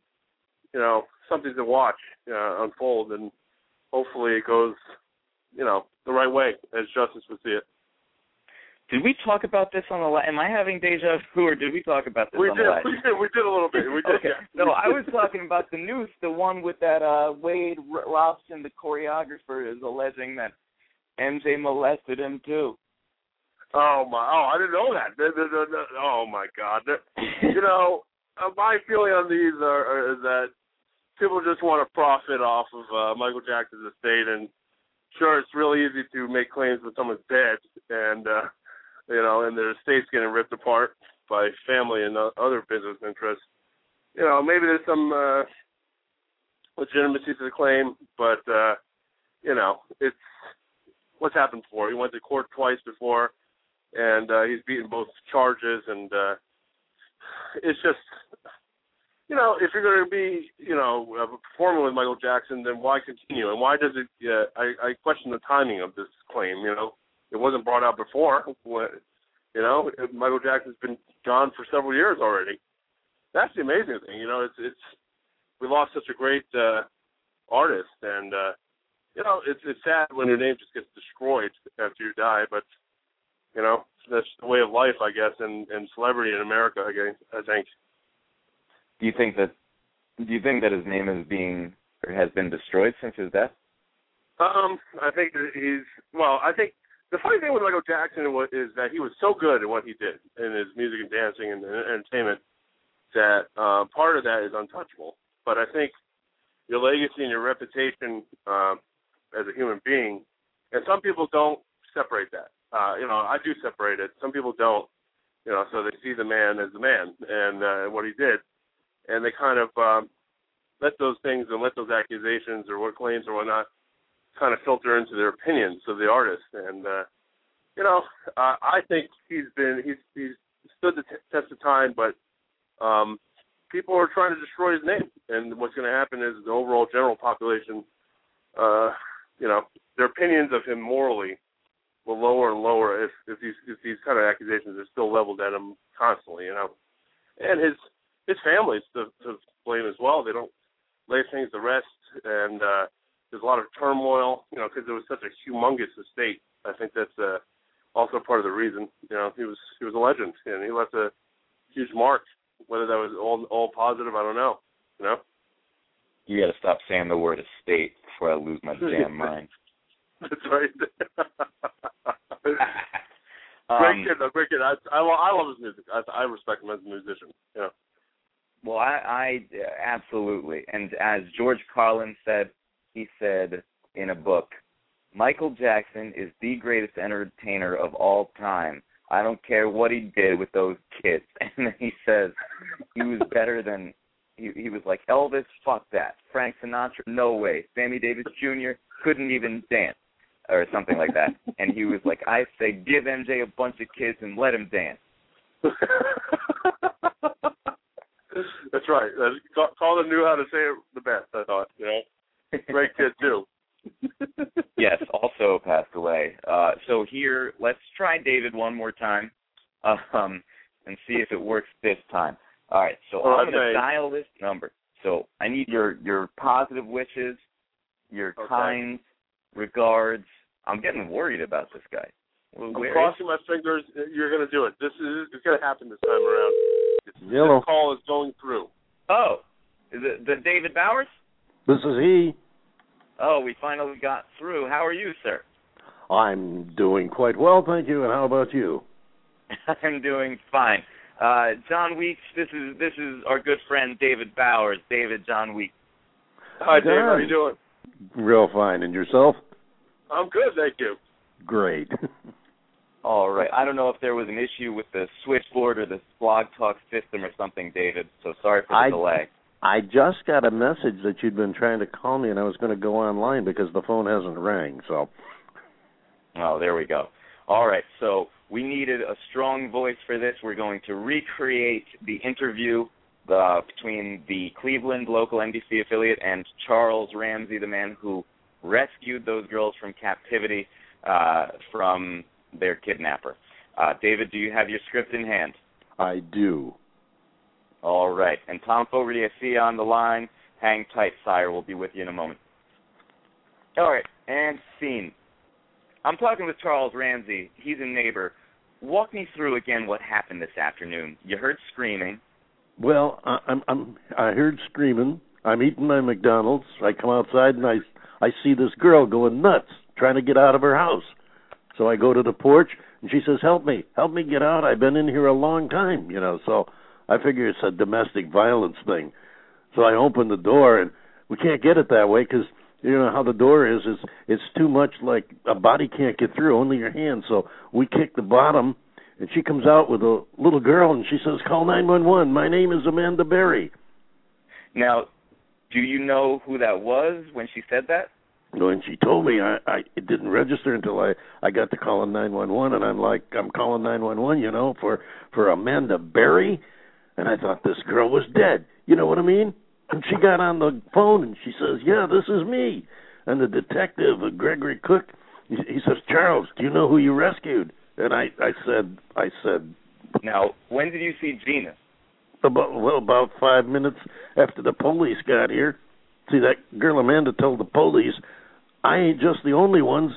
Speaker 4: you know, something to watch uh, unfold, and hopefully it goes, you know, the right way as justice would see it.
Speaker 3: Did we talk about this on the? La- Am I having deja vu, or did we talk about this
Speaker 4: We
Speaker 3: on
Speaker 4: did,
Speaker 3: the
Speaker 4: we did, we did a little bit. We did.
Speaker 3: okay.
Speaker 4: yeah.
Speaker 3: No, I was talking about the news, the one with that uh Wade Robson, the choreographer, is alleging that MJ molested him too.
Speaker 4: Oh my! Oh, I didn't know that. Oh my God! You know, uh, my feeling on these are, is that people just want to profit off of uh, Michael Jackson's estate, and sure, it's really easy to make claims when someone's dead, and uh, you know, and their estate's getting ripped apart by family and other business interests. You know, maybe there's some uh, legitimacy to the claim, but uh, you know, it's what's happened before. He went to court twice before and uh, he's beaten both charges. And uh, it's just, you know, if you're going to be, you know, performing with Michael Jackson, then why continue? And why does it? Uh, I, I question the timing of this claim. You know, it wasn't brought out before. When, you know, Michael Jackson's been gone for several years already. That's the amazing thing. You know, it's it's we lost such a great uh, artist, and uh, you know, it's it's sad when your name just gets destroyed after you die, but you know, that's the way of life, I guess, and and celebrity in America. I guess I think.
Speaker 3: Do you think that? Do you think that his name is being or has been destroyed since his death?
Speaker 4: Um, I think that he's well. I think the funny thing with Michael Jackson was, is that he was so good at what he did in his music and dancing and, and entertainment that uh, part of that is untouchable. But I think your legacy and your reputation uh, as a human being, and some people don't separate that. Uh, you know, I do separate it. Some people don't. You know, so they see the man as the man and uh, what he did, and they kind of um, let those things and let those accusations or what claims or whatnot kind of filter into their opinions of the artist. And uh, you know, uh, I think he's been he's he's stood the t- test of time, but um, people are trying to destroy his name. And what's going to happen is the overall general population, uh, you know, their opinions of him morally will lower and lower if if these if these kind of accusations are still leveled at him constantly, you know. And his his family's to, to blame as well. They don't lay things to rest, and uh, there's a lot of turmoil, you know, because it was such a humongous estate. I think that's uh, also part of the reason. You know, he was he was a legend, and he left a huge mark. Whether that was all all positive, I don't know. You know.
Speaker 3: You got to stop saying the word estate before I lose my damn mind.
Speaker 4: That's right.
Speaker 3: Um,
Speaker 4: great kid, though. Great kid. I I, I love his music. I I respect him as a musician. Yeah.
Speaker 3: Well, I, I absolutely, and as George Carlin said, he said in a book, Michael Jackson is the greatest entertainer of all time. I don't care what he did with those kids. And then he says he was better than he he was like Elvis, fuck that. Frank Sinatra, no way. Sammy Davis Jr. couldn't even dance or something like that. And he was like, I say give MJ a bunch of kids and let him dance.
Speaker 4: That's right. That's, Carlin knew how to say it the best. I thought. You know, great kid too.
Speaker 3: yes, also passed away. Uh, so here, let's try David one more time, um, and see if it works this time. All right, so I'm
Speaker 4: Okay.
Speaker 3: gonna dial this number. So I need your your positive wishes, your
Speaker 4: Okay.
Speaker 3: kind regards. I'm getting worried about this guy. Well,
Speaker 4: I'm crossing my fingers. You're going to do it. This is it's going to happen this time around. It's,
Speaker 7: Hello.
Speaker 4: This call is going through.
Speaker 3: oh, the the David Bowers.
Speaker 7: This is he.
Speaker 3: Oh, we finally got through. How are you, sir?
Speaker 7: I'm doing quite well, thank you. And how about you?
Speaker 3: I'm doing fine. Uh, John Weeks, this is this is our good friend David Bowers. David John Weeks.
Speaker 4: Hi, Dave. How
Speaker 7: Done.
Speaker 4: you doing?
Speaker 7: Real fine. And yourself?
Speaker 4: I'm good, thank you.
Speaker 7: Great.
Speaker 3: All right. I don't know if there was an issue with the switchboard or the blog talk system or something, David. So sorry for the
Speaker 7: I-
Speaker 3: delay.
Speaker 7: I just got a message that you'd been trying to call me, and I was going to go online because the phone hasn't rang. So
Speaker 3: Oh, there we go. All right. So we needed a strong voice for this. We're going to recreate the interview uh, between the Cleveland local NBC affiliate and Charles Ramsey, the man who rescued those girls from captivity uh, from their kidnapper. Uh, David, do you have your script in hand?
Speaker 7: I do.
Speaker 3: All right. And Tom Fogarty, I see you on the line. Hang tight, sire. We'll be with you in a moment. All right. And scene. I'm talking with Charles Ramsey. He's a neighbor. Walk me through again what happened this afternoon. You heard screaming.
Speaker 7: Well, I, I'm I'm I heard screaming. I'm eating my McDonald's. I come outside and I I see this girl going nuts trying to get out of her house. So I go to the porch and she says, "Help me, help me get out. I've been in here a long time, you know." So I figure it's a domestic violence thing. So I open the door and we can't get it that way because you know how the door is is it's too much like a body can't get through, only your hand. So we kick the bottom and she comes out with a little girl and she says, "Call 911. My name is Amanda Berry."
Speaker 3: Now, do you know who that was when she said that?
Speaker 7: When she told me, I, I it didn't register until I I got to calling 911, and I'm like, I'm calling 911, you know, for for Amanda Berry, and I thought this girl was dead. You know what I mean? And she got on the phone and she says, "Yeah, this is me." And the detective, uh, Gregory Cook, he, he says, "Charles, do you know who you rescued?" And I I said I said
Speaker 3: Now, when did you see Gina?
Speaker 7: About well about five minutes after the police got here. See that girl Amanda told the police, I ain't just the only ones.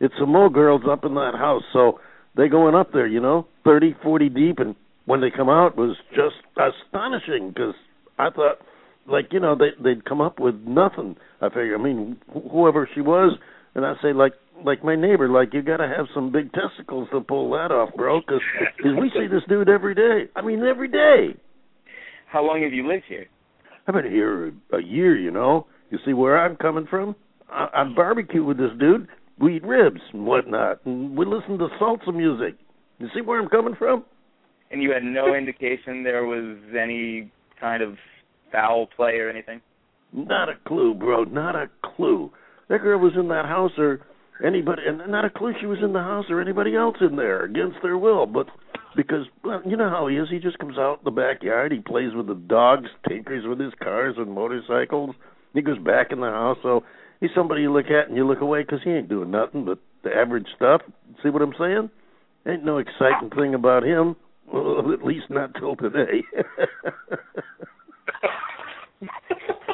Speaker 7: It's some more girls up in that house, so they going up there, you know, thirty, forty deep, and when they come out was just astonishing because I thought, like you know, they they'd come up with nothing. I figure, I mean, wh- whoever she was, and I say like like my neighbor, like you got to have some big testicles to pull that off, bro, because we see this dude every day. I mean, every day.
Speaker 3: How long have you lived here?
Speaker 7: I've been here a year, you know. You see where I'm coming from? I, I barbecue with this dude. We eat ribs and whatnot, and we listen to salsa music. You see where I'm coming from?
Speaker 3: And you had no indication there was any kind of foul play or anything?
Speaker 7: Not a clue, bro. Not a clue. That girl was in that house, or anybody, and not a clue she was in the house or anybody else in there against their will. But because, well, you know how he is. He just comes out in the backyard. He plays with the dogs, tinkers with his cars and motorcycles. He goes back in the house. So he's somebody you look at and you look away because he ain't doing nothing but the average stuff. See what I'm saying? Ain't no exciting thing about him. Well, at least not till today.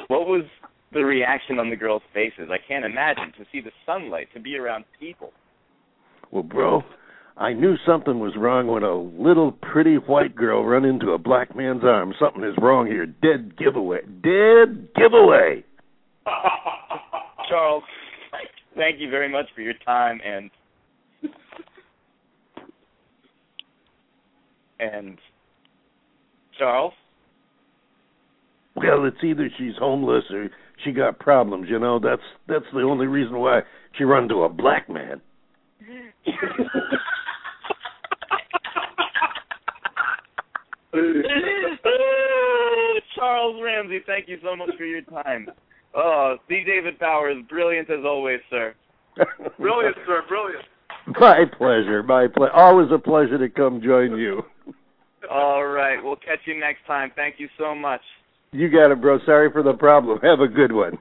Speaker 3: what was the reaction on the girls' faces. I can't imagine to see the sunlight, to be around people.
Speaker 7: Well, bro, I knew something was wrong when a little pretty white girl run into a black man's arms. Something is wrong here. Dead giveaway. Dead giveaway.
Speaker 3: Charles, thank you very much for your time and and Charles.
Speaker 7: Well, it's either she's homeless or she got problems. You know, that's that's the only reason why she run to a black man.
Speaker 3: Charles Ramsey, thank you so much for your time. Oh, C. David Bowers, brilliant as always, sir.
Speaker 4: Brilliant, sir. Brilliant.
Speaker 7: my pleasure. My ple- Always a pleasure to come join you.
Speaker 3: All right, we'll catch you next time. Thank you so much.
Speaker 7: You got it, bro. Sorry for the problem. Have a good one.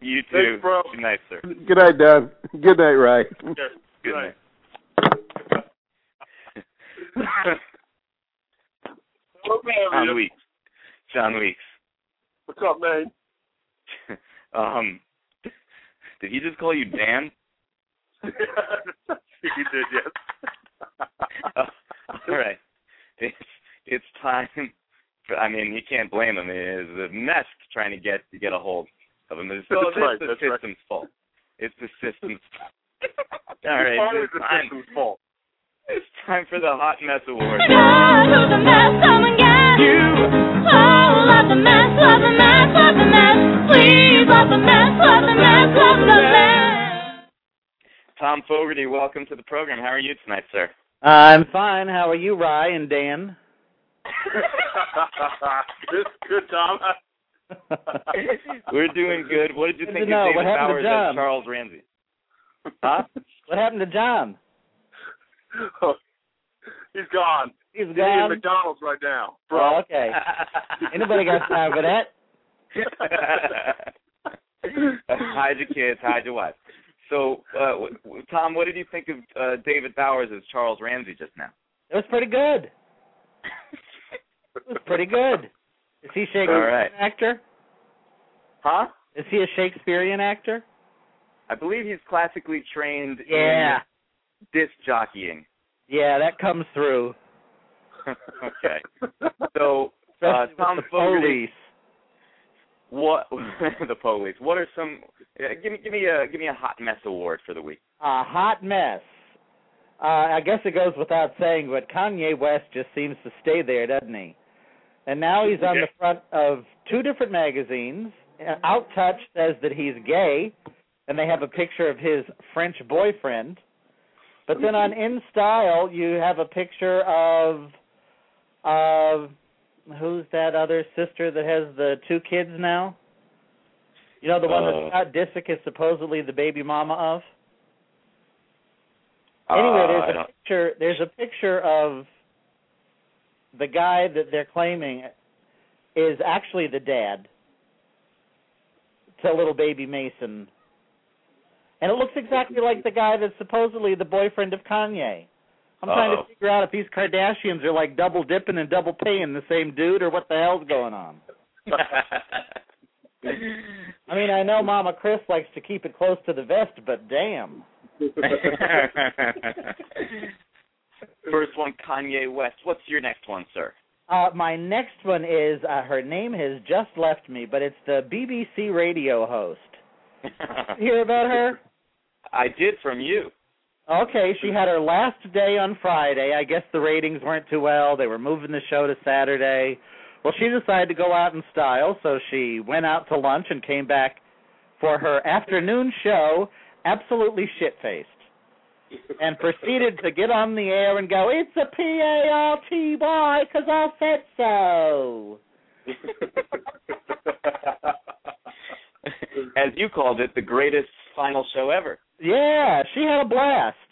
Speaker 3: You too.
Speaker 4: Thanks, bro.
Speaker 3: Good night, sir.
Speaker 7: good night, Don. Good night, Ryan.
Speaker 4: Yes.
Speaker 3: Good
Speaker 4: Right.
Speaker 3: night. John. Weeks. John Weeks.
Speaker 4: What's up, man?
Speaker 3: Um, did he just call you Dan?
Speaker 4: he did, yes.
Speaker 3: All right. It's it's time. For, I mean, you can't blame him. It's a mess trying to get to get a hold of him. It's, it's
Speaker 4: right,
Speaker 3: the
Speaker 4: that's right.
Speaker 3: system's fault. It's the system's. fault. All right.
Speaker 4: Always
Speaker 3: It's
Speaker 4: the system's fault.
Speaker 3: It's time for the Hot Mess Award.
Speaker 2: God, who's a mess? Come and get you. Oh, love the mess, love the mess, love the mess. Please love the mess, love the mess, love the mess.
Speaker 3: Tom Fogarty, welcome to the program. How are you tonight, sir?
Speaker 8: I'm fine. How are you, Rye and Dan?
Speaker 4: good, good, Tom.
Speaker 3: We're doing good. What did you
Speaker 8: Good
Speaker 3: think of
Speaker 8: What
Speaker 3: David
Speaker 8: happened to
Speaker 3: Bowers
Speaker 8: John?
Speaker 3: as Charles Ramsey?
Speaker 8: huh? What happened to John?
Speaker 4: He's gone.
Speaker 8: He's gone.
Speaker 4: He's at. McDonald's right now,
Speaker 8: Oh,
Speaker 4: bro.
Speaker 8: okay. Anybody got time for that?
Speaker 3: hide your kids, hide your wife. So, uh, w- w- Tom, what did you think of uh, David Bowers as Charles Ramsey just now?
Speaker 8: It was pretty good. It was pretty good. Is he Shakespearean
Speaker 3: All right.
Speaker 8: actor?
Speaker 3: Huh?
Speaker 8: Is he a Shakespearean actor?
Speaker 3: I believe he's classically trained
Speaker 8: Yeah.
Speaker 3: Disc jockeying.
Speaker 8: Yeah, that comes through.
Speaker 3: okay. So, uh, Tom
Speaker 8: the
Speaker 3: Fogarty,
Speaker 8: police.
Speaker 3: what the police? What are some? Uh, give me, give me a, give me a hot mess award for the week.
Speaker 8: A hot mess. Uh, I guess it goes without saying, but Kanye West just seems to stay there, doesn't he? And now he's on the front of two different magazines. Uh, Out Touch says that he's gay, and they have a picture of his French boyfriend. But then on In Style, you have a picture of of who's that other sister that has the two kids now? You know the one
Speaker 3: Uh,
Speaker 8: that Scott Disick is supposedly the baby mama of.
Speaker 3: Uh,
Speaker 8: Anyway, there's a picture. There's a picture of the guy that they're claiming is actually the dad to little baby Mason, and it looks exactly like the guy that's supposedly the boyfriend of Kanye. I'm trying
Speaker 3: Uh-oh.
Speaker 8: to figure out if these Kardashians are like double dipping and double paying the same dude, or what the hell's going on. I mean, I know Mama Kris likes to keep it close to the vest, but damn.
Speaker 3: First one, Kanye West. What's your next one, sir?
Speaker 8: Uh, my next one is uh, her name has just left me, but it's the BBC radio host. Hear about her?
Speaker 3: I did from you.
Speaker 8: Okay, she had her last day on Friday. I guess the ratings weren't too well. They were moving the show to Saturday. Well, she decided to go out in style, so she went out to lunch and came back for her afternoon show absolutely shit faced. And proceeded to get on the air and go, It's a P A R T Y because I said so.
Speaker 3: As you called it, the greatest final show ever.
Speaker 8: Yeah, she had a blast.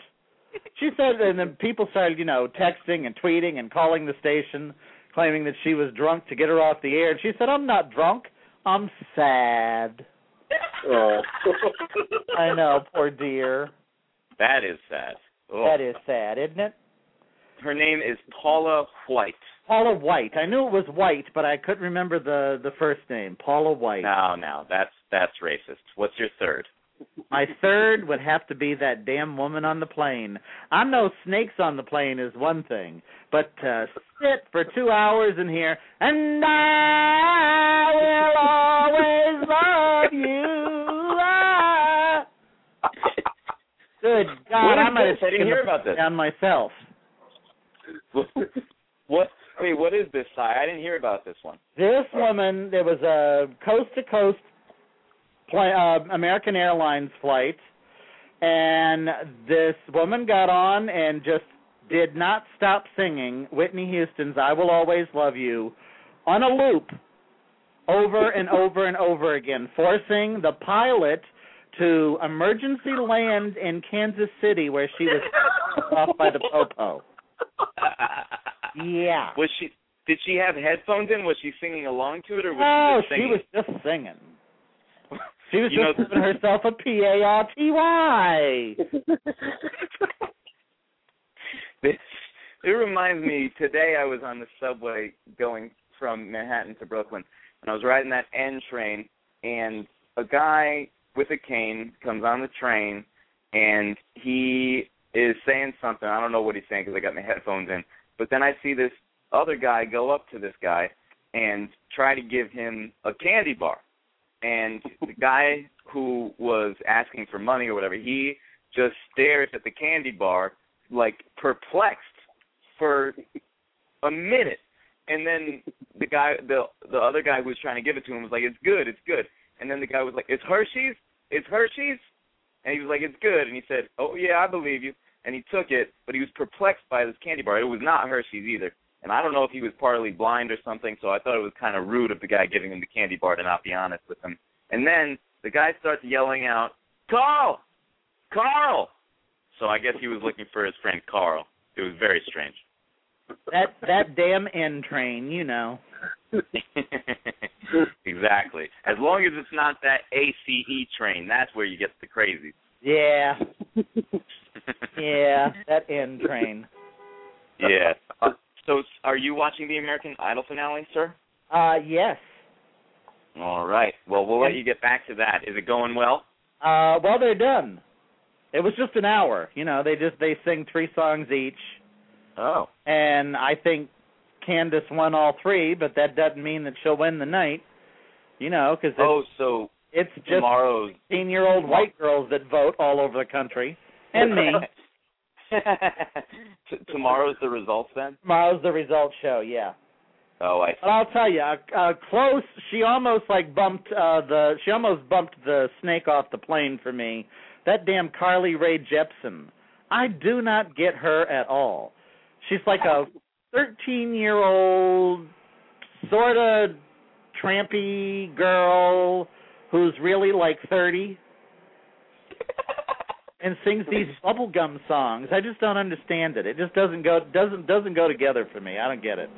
Speaker 8: She said, and then people started, you know, texting and tweeting and calling the station, claiming that she was drunk to get her off the air. And she said, "I'm not drunk. I'm sad."
Speaker 4: oh.
Speaker 8: I know, poor dear.
Speaker 3: That is sad. Oh.
Speaker 8: That is sad, isn't it?
Speaker 3: Her name is Paula White.
Speaker 8: Paula White. I knew it was White, but I couldn't remember the the first name. Paula White.
Speaker 3: No, no, that's That's racist. What's your third?
Speaker 8: My third would have to be that damn woman on the plane. I know snakes on the plane is one thing, but to sit for two hours in here and I will always love you. Ah. Good God, I might have
Speaker 3: I didn't hear about this.
Speaker 8: on myself.
Speaker 3: what? Wait, what is this, Cy? I didn't hear about this one.
Speaker 8: This woman, there was a coast to coast uh, American Airlines flight, and this woman got on and just did not stop singing Whitney Houston's "I Will Always Love You" on a loop over and over and over again, forcing the pilot to emergency land in Kansas City, where she was off by the popo. Yeah.
Speaker 3: Was she? Did she have headphones in? Was she singing along to it, or was
Speaker 8: Oh,
Speaker 3: she just
Speaker 8: she was just singing. She was
Speaker 3: You
Speaker 8: just
Speaker 3: know-
Speaker 8: giving herself a P A R T Y.
Speaker 3: This it reminds me. Today I was on the subway going from Manhattan to Brooklyn, and I was riding that N train, and a guy with a cane comes on the train, and he is saying something. I don't know what he's saying because I got my headphones in. But then I see this other guy go up to this guy and try to give him a candy bar. And the guy who was asking for money or whatever, he just stares at the candy bar like perplexed for a minute. And then the guy the the other guy who was trying to give it to him was like, It's good, it's good. And then the guy was like, It's Hershey's? It's Hershey's? And he was like, It's good and he said, Oh yeah, I believe you and he took it, but he was perplexed by this candy bar. It was not Hershey's either. And I don't know if he was partly blind or something, so I thought it was kind of rude of the guy giving him the candy bar to not be honest with him. And then the guy starts yelling out, Carl! Carl! So I guess he was looking for his friend Carl. It was very strange.
Speaker 8: That that damn N train, you know.
Speaker 3: exactly. As long as it's not that ACE train, that's where you get the crazies.
Speaker 8: Yeah. Yeah, that N train.
Speaker 3: yeah. So, are you watching the American Idol finale, sir?
Speaker 8: Uh yes.
Speaker 3: All right. Well, we'll let you get back to that. Is it going well?
Speaker 8: Uh well they're done. It was just an hour. You know, they just they sing three songs each.
Speaker 3: Oh.
Speaker 8: And I think Candice won all three, but that doesn't mean that she'll win the night. You know, because it's,
Speaker 3: Oh, so
Speaker 8: it's just
Speaker 3: tomorrow's.
Speaker 8: sixteen-year-old white girls that vote all over the country, and me.
Speaker 3: T- tomorrow's the results then?
Speaker 8: Tomorrow's the results show. Yeah.
Speaker 3: Oh, I see.
Speaker 8: But I'll tell you, uh, uh, close. She almost like bumped uh the. She almost bumped the snake off the plane for me. That damn Carly Rae Jepsen. I do not get her at all. She's like a thirteen-year-old sort of trampy girl who's really like thirty and sings these bubblegum songs. I just don't understand it. It just doesn't go doesn't doesn't go together for me. I don't get it.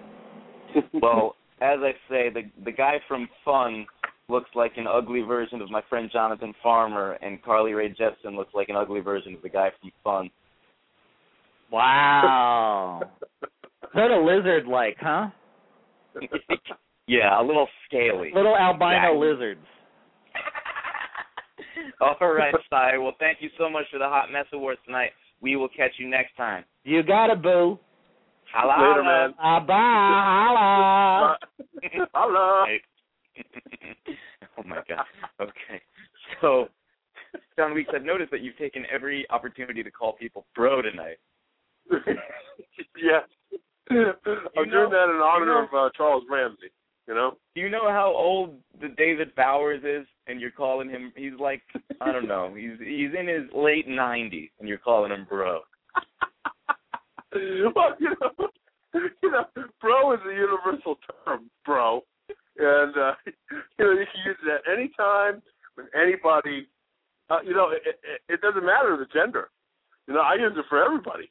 Speaker 3: well, as I say, the the guy from Fun looks like an ugly version of my friend Jonathan Farmer, and Carly Rae Jepsen looks like an ugly version of the guy from Fun.
Speaker 8: Wow. sort of lizard like, huh?
Speaker 3: yeah, a little scaly.
Speaker 8: Little albino
Speaker 3: Exactly.
Speaker 8: lizards.
Speaker 3: All right, Sai. Well, thank you so much for the Hot Mess Awards tonight. We will catch you next time.
Speaker 8: You got it, boo.
Speaker 3: Holla,
Speaker 4: Later,
Speaker 3: holla.
Speaker 4: man.
Speaker 8: Ah, bye. Holla.
Speaker 4: Hello.
Speaker 3: oh my god. Okay. So, John Weeks, I've noticed that you've taken every opportunity to call people bro tonight.
Speaker 4: yes. I'm
Speaker 3: know-
Speaker 4: doing that in honor
Speaker 3: you know-
Speaker 4: of uh, Charles Ramsey. You know.
Speaker 3: Do you know how old the David Bowers is? And you're calling him? He's like, I don't know. He's he's in his late 90s, and you're calling him bro.
Speaker 4: well, you know, you know, bro is a universal term, bro, and uh, you know you can use it at any time with anybody. Uh, you know, it, it, it doesn't matter the gender. You know, I use it for everybody.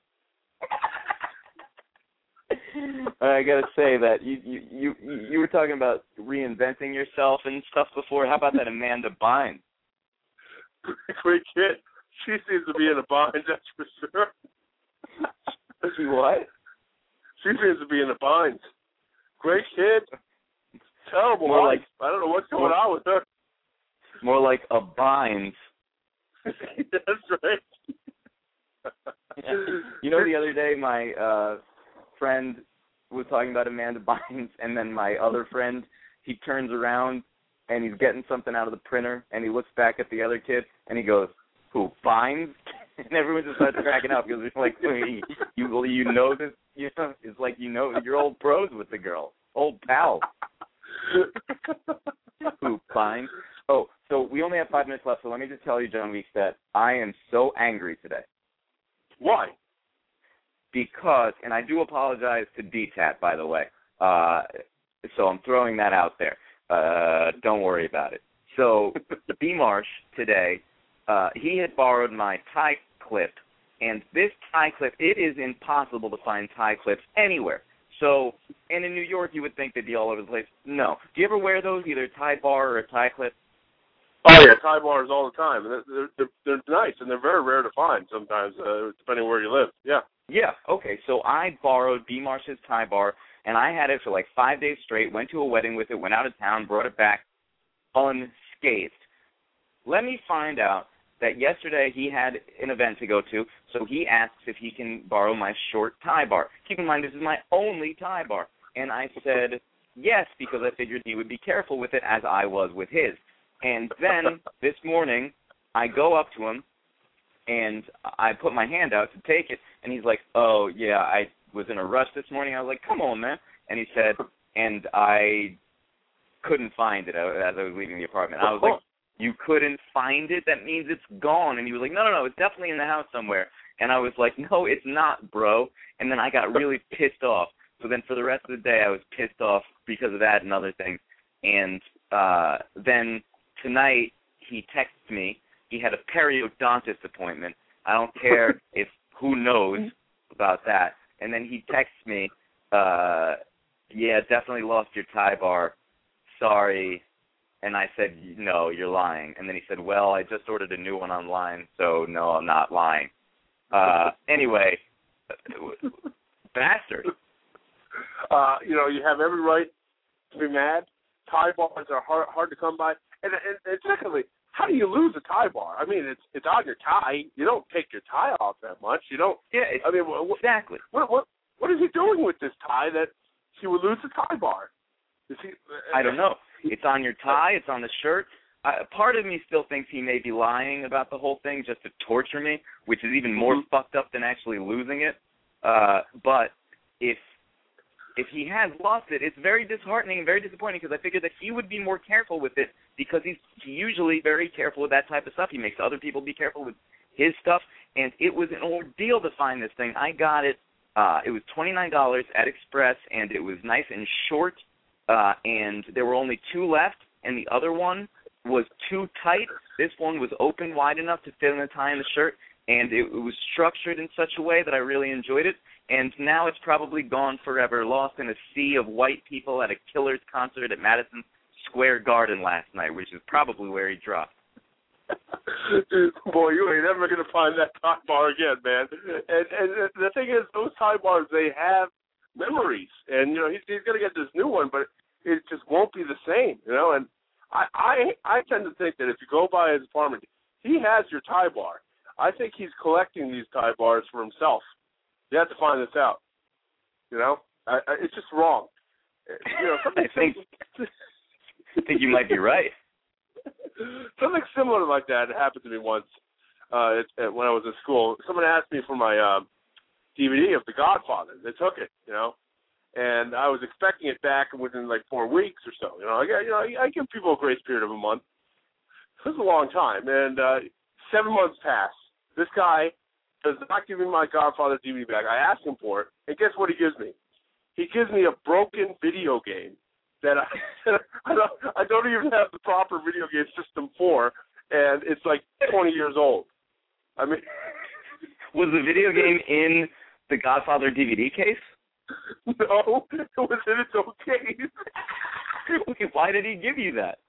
Speaker 3: I gotta say that you you you you were talking about reinventing yourself and stuff before. How about that Amanda Bynes?
Speaker 4: Great kid. She seems to be in a bind, that's for sure.
Speaker 3: She what?
Speaker 4: She seems to be in a bind. Great kid. Terrible
Speaker 3: More
Speaker 4: life.
Speaker 3: like-
Speaker 4: I don't know what's going on with her.
Speaker 3: More like a binds.
Speaker 4: That's right.
Speaker 3: You know, the other day my uh friend was talking about Amanda Bynes, and then my other friend, he turns around and he's getting something out of the printer, and he looks back at the other kid, and he goes, "Who Bynes?" And everyone just starts cracking up because it's like you you know this, you know, it's like you know you're old pros with the girl, old pals. Who Bynes? Oh, so we only have five minutes left, so let me just tell you, John Weeks, that I am so angry today
Speaker 4: Why?
Speaker 3: Because, and I do apologize to DTAT, by the way. Uh, so I'm throwing that out there. Uh, don't worry about it. So B Marsh today, uh, he had borrowed my tie clip, and this tie clip, it is impossible to find tie clips anywhere. So, and in New York, you would think they'd be all over the place. No. Do you ever wear those, either tie bar or a tie clip?
Speaker 4: Oh yeah, tie bars all the time. They're, they're they're they're nice and they're very rare to find sometimes, uh, depending where you live. Yeah.
Speaker 3: Yeah. Okay. So I borrowed B Marsh's tie bar, and I had it for like five days straight. Went to a wedding with it. Went out of town. Brought it back unscathed. Let me find out that yesterday he had an event to go to, so he asks if he can borrow my short tie bar. Keep in mind this is my only tie bar, and I said yes because I figured he would be careful with it as I was with his. And then this morning, I go up to him and I put my hand out to take it, and he's like, "Oh yeah, I was in a rush this morning." I was like, "Come on, man," and he said, and I couldn't find it as I was leaving the apartment. I was like, "You couldn't find it? That means it's gone." And he was like, "No, no, no, it's definitely in the house somewhere." And I was like, "No, it's not, bro." And then I got really pissed off. So then for the rest of the day, I was pissed off because of that and other things. And uh then tonight he texted me he had a periodontist appointment. I don't care if who knows about that. And then he texts me, uh, yeah, definitely lost your tie bar. Sorry. And I said, no, you're lying. And then he said, well, I just ordered a new one online, so no, I'm not lying. Uh, anyway, bastard.
Speaker 4: Uh, you know, you have every right to be mad. Tie bars are hard hard to come by. And, and, and secondly, how do you lose a tie bar? I mean, it's it's on your tie. You don't take your tie off that much. You don't.
Speaker 3: Yeah, it's,
Speaker 4: I mean, what,
Speaker 3: exactly.
Speaker 4: what what what is he doing with this tie that he would lose the tie bar? Is he?
Speaker 3: I don't know. It's on your tie. It's on the shirt. Uh, part of me still thinks he may be lying about the whole thing just to torture me, which is even more
Speaker 4: Mhm.
Speaker 3: fucked up than actually losing it. Uh, but if if he has lost it, it's very disheartening and very disappointing because I figured that he would be more careful with it because he's usually very careful with that type of stuff. He makes other people be careful with his stuff, and it was an ordeal to find this thing. I got it. Uh, it was twenty nine dollars at Express, and it was nice and short. Uh, and there were only two left, and the other one was too tight. This one was open wide enough to fit in the tie in the shirt, and it, it was structured in such a way that I really enjoyed it. And now it's probably gone forever, lost in a sea of white people at a Killers concert at Madison Square Garden last night, which is probably where he dropped.
Speaker 4: Boy, you ain't ever gonna find that tie bar again, man. And and the thing is, those tie bars they have memories, and you know he's he's gonna get this new one, but it just won't be the same, you know. And I I I tend to think that if you go by his apartment, he has your tie bar. I think he's collecting these tie bars for himself. You have to find this out. You know, I, I, it's just wrong. You know,
Speaker 3: I think I think you might be right.
Speaker 4: something similar like that happened to me once uh it, it, when I was in school. Someone asked me for my um DVD of The Godfather. They took it, you know, and I was expecting it back within like four weeks or so. You know, I you know, I, I give people a grace period of a month. This is a long time, and uh seven months pass. This guy does not give me my Godfather DVD back. I asked him for it, and guess what he gives me? He gives me a broken video game that I I don't I don't even have the proper video game system for, and it's like 20 years old. I mean,
Speaker 3: Was the video game in the Godfather DVD case?
Speaker 4: no, it was in its own case.
Speaker 3: Why did he give you that?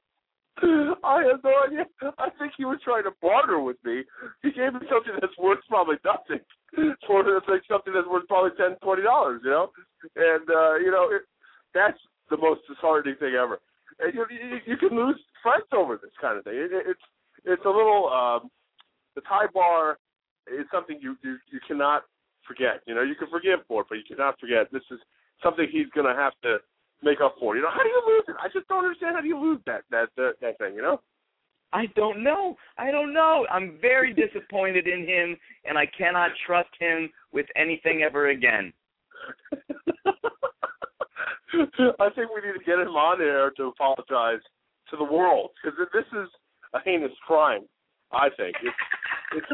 Speaker 4: I have no idea. I think he was trying to barter with me. He gave me something that's worth probably nothing for like something that's worth probably ten, twenty dollars. You know, and uh, you know it, that's the most disheartening thing ever. And you, you, you can lose friends over this kind of thing. It, it, it's it's a little um, the tie bar is something you, you you cannot forget. You know, you can forgive for it, but you cannot forget. This is something he's going to have to make up for. It. You know, how do you lose it? I just don't understand how do you lose that that that, that thing. You know.
Speaker 3: I don't know. I don't know. I'm very disappointed in him, and I cannot trust him with anything ever again.
Speaker 4: I think we need to get him on air to apologize to the world because this is a heinous crime. I think it's,
Speaker 3: it's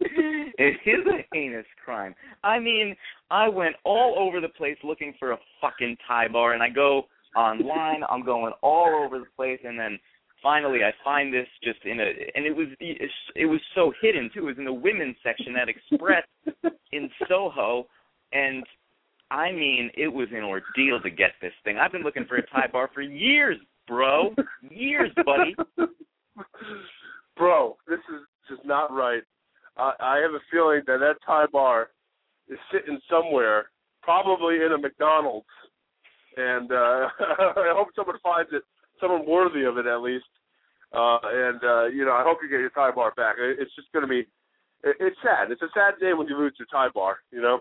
Speaker 3: it is a heinous crime. I mean, I went all over the place looking for a fucking tie bar, and I go online. I'm going all over the place, and then finally I find this just in a, and it was it was so hidden too. It was in the women's section at Express in Soho, and I mean, it was an ordeal to get this thing. I've been looking for a tie bar for years, bro. Years, buddy.
Speaker 4: Bro, this is just not right. Uh, I have a feeling that that tie bar is sitting somewhere, probably in a McDonald's, and uh, I hope someone finds it, someone worthy of it at least. Uh, and uh, you know, I hope you get your tie bar back. It's just going to be, it, it's sad. It's a sad day when you lose your tie bar. You know.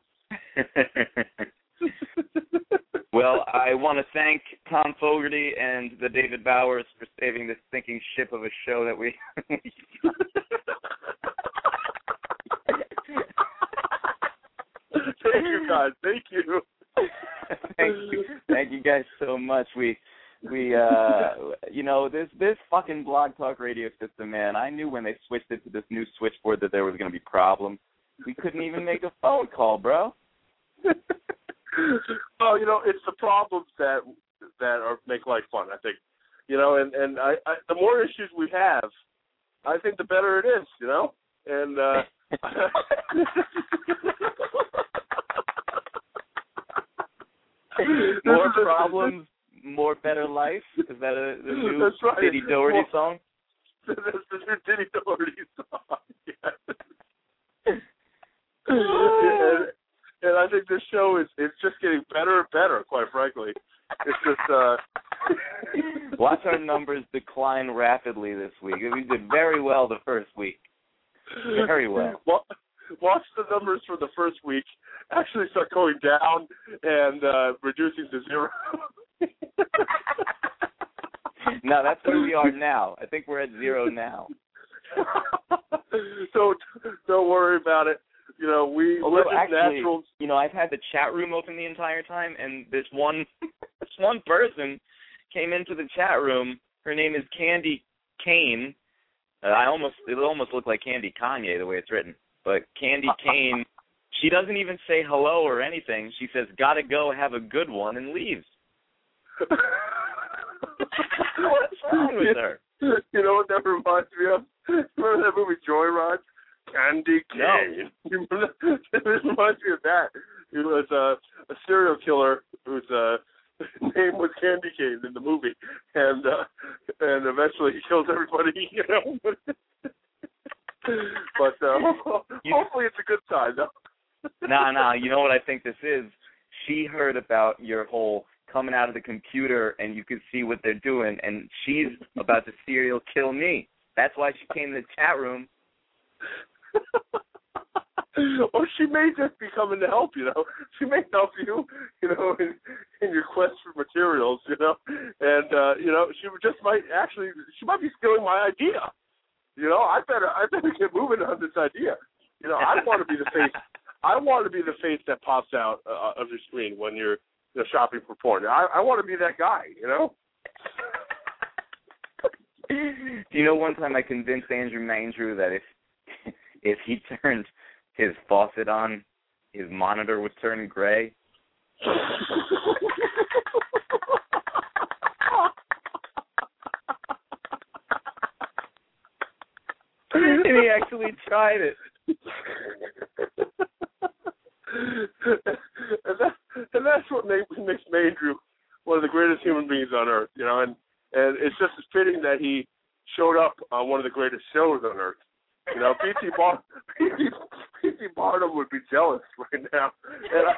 Speaker 3: well, I want to thank Tom Fogarty and the David Bowers for saving this sinking ship of a show that we.
Speaker 4: Thank you, guys. Thank you.
Speaker 3: thank you. Thank you guys so much. We we uh you know this this fucking blog talk radio system man i knew when they switched it to this new switchboard that there was going to be problems we couldn't even make a phone call bro
Speaker 4: well you know it's the problems that that are make life fun i think you know and and i, I the more issues we have i think the better it is you know and uh
Speaker 3: more problems more better life? Is that a the new
Speaker 4: That's right.
Speaker 3: Diddy Doherty
Speaker 4: Well,
Speaker 3: song?
Speaker 4: That's the new Diddy Doherty song. Yes. And, and I think this show is it's just getting better and better, quite frankly. It's just uh
Speaker 3: Watch our numbers decline rapidly this week. We did very well the first week. Very well.
Speaker 4: Wa- Watch the numbers for the first week actually start going down and uh reducing to zero.
Speaker 3: no, that's where we are now. I think we're at zero now.
Speaker 4: so don't worry about it. You know, we
Speaker 3: Although
Speaker 4: we're just
Speaker 3: actually,
Speaker 4: naturals.
Speaker 3: you know, I've had the chat room open the entire time, and this one, this one person came into the chat room. Her name is Candy Kane. Uh, I almost, it almost looked like Candy Kanye the way it's written, but Candy Kane. She doesn't even say hello or anything. She says, "Gotta go, have a good one," and leaves. What's wrong with her?
Speaker 4: You know what that reminds me of? Remember that movie Joyride? Candy Cane. Remember this reminds me of that. He was a, a serial killer whose uh, name was Candy Cane in the movie, and uh, and eventually he kills everybody. You know. but uh, hopefully it's a good sign, though.
Speaker 3: no, no. You know what I think this is? She heard about your whole coming out of the computer and you can see what they're doing, and she's about to serial kill me. That's why she came to the chat room.
Speaker 4: or she may just be coming to help, you know. She may help you, you know, in, in your quest for materials, you know. And uh, you know, she just might actually she might be stealing my idea. You know, I better I better get moving on this idea. You know, I want to be the face I want to be the face that pops out uh, of your screen when you're you know, shopping for porn. I I want to be that guy, you know.
Speaker 3: Do you know one time I convinced Andrew Mandrew that if if he turned his faucet on, his monitor would turn gray? and he actually tried it.
Speaker 4: and that and that's what makes makes Andrew one of the greatest human beings on earth, you know, and and it's just fitting that he showed up on one of the greatest shows on earth. You know, PT Bar Barnum would be jealous right now. And I,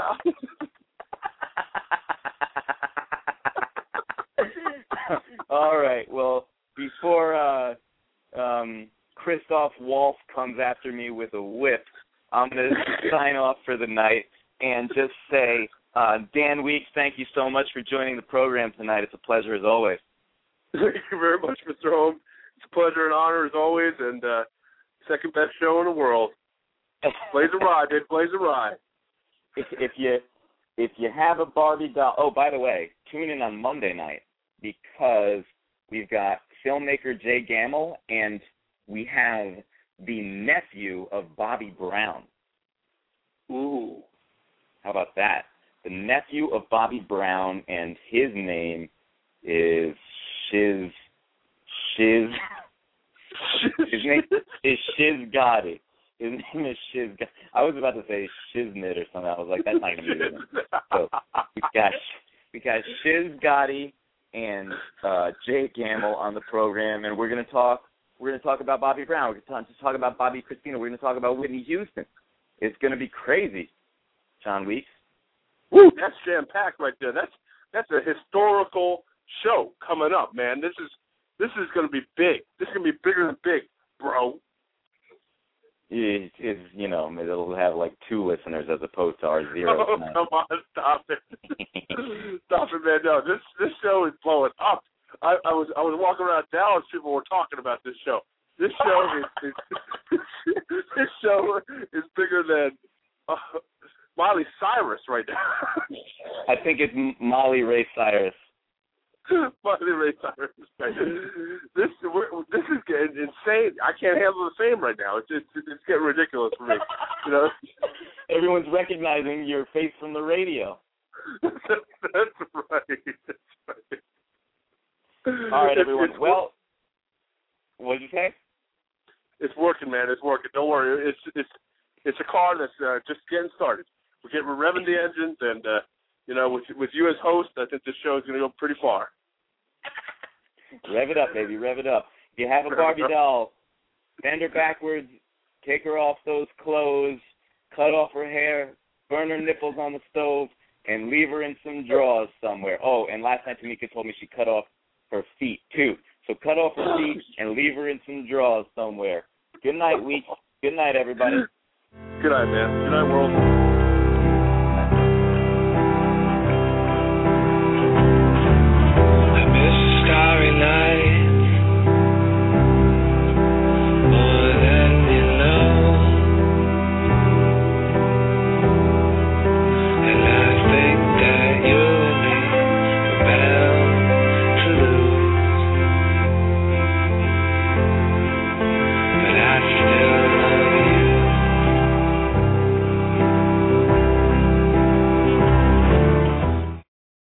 Speaker 4: I
Speaker 3: All right. Well, before uh um Christoph Waltz comes after me with a whip, I'm going to sign off for the night and just say, uh, Dan Weeks, thank you so much for joining the program tonight. It's a pleasure as always.
Speaker 4: Thank you very much, Mr. Holmes. It's a pleasure and honor as always, and uh, second best show in the world. BlazinRy, dude. BlazinRy.
Speaker 3: if, if you if you have a Barbie doll, oh by the way, tune in on Monday night because we've got filmmaker Jay Gamble and we have the nephew of Bobby Brown.
Speaker 4: Ooh.
Speaker 3: How about that? The nephew of Bobby Brown and his name is Shiz Shiz his name is Shiz Gotti. His name is Shiz. Gotti. I was about to say Shiznit or something. I was like, that's not gonna be good. So we got we got Shiz Gotti and uh Jay Gamble on the program, and we're gonna talk. We're gonna talk about Bobby Brown. We're gonna talk, talk about Bobbi Kristina. We're gonna talk about Whitney Houston. It's gonna be crazy, John Weeks.
Speaker 4: Woo, that's jam packed right there. That's that's a historical show coming up, man. This is this is gonna be big. This is gonna be bigger than big, bro.
Speaker 3: It, it's you know it'll have like two listeners as opposed to our zero.
Speaker 4: Oh,
Speaker 3: tonight.
Speaker 4: come on, stop it. stop it, man. No, this this show is blowing up. I, I was I was walking around Dallas, people were talking about this show. This show is, is this show is bigger than uh, Miley Cyrus right now.
Speaker 3: I think it's Molly Ray Cyrus.
Speaker 4: Miley Ray Cyrus. This we're, this is getting insane. I can't handle the fame right now. It's it's, it's getting ridiculous for me. You know.
Speaker 3: Everyone's recognizing your face from the radio.
Speaker 4: that's right. That's right.
Speaker 3: All right, everyone.
Speaker 4: it's-
Speaker 3: well, what did you say?
Speaker 4: it's working, man. It's working. Don't worry. It's it's it's a car that's uh, just getting started. We're getting we're revving the engines, and uh, you know, with with you as host, I think this show is going to go pretty far.
Speaker 3: Rev it up, baby. Rev it up. If you have a Barbie doll, bend her backwards, take her off those clothes, cut off her hair, burn her nipples on the stove, and leave her in some drawers somewhere. Oh, and last night Tamika told me she cut off her feet too. So cut off her feet and leave her in some drawers somewhere. Good night, week. Good night, everybody.
Speaker 4: Good night, man. Good night, world.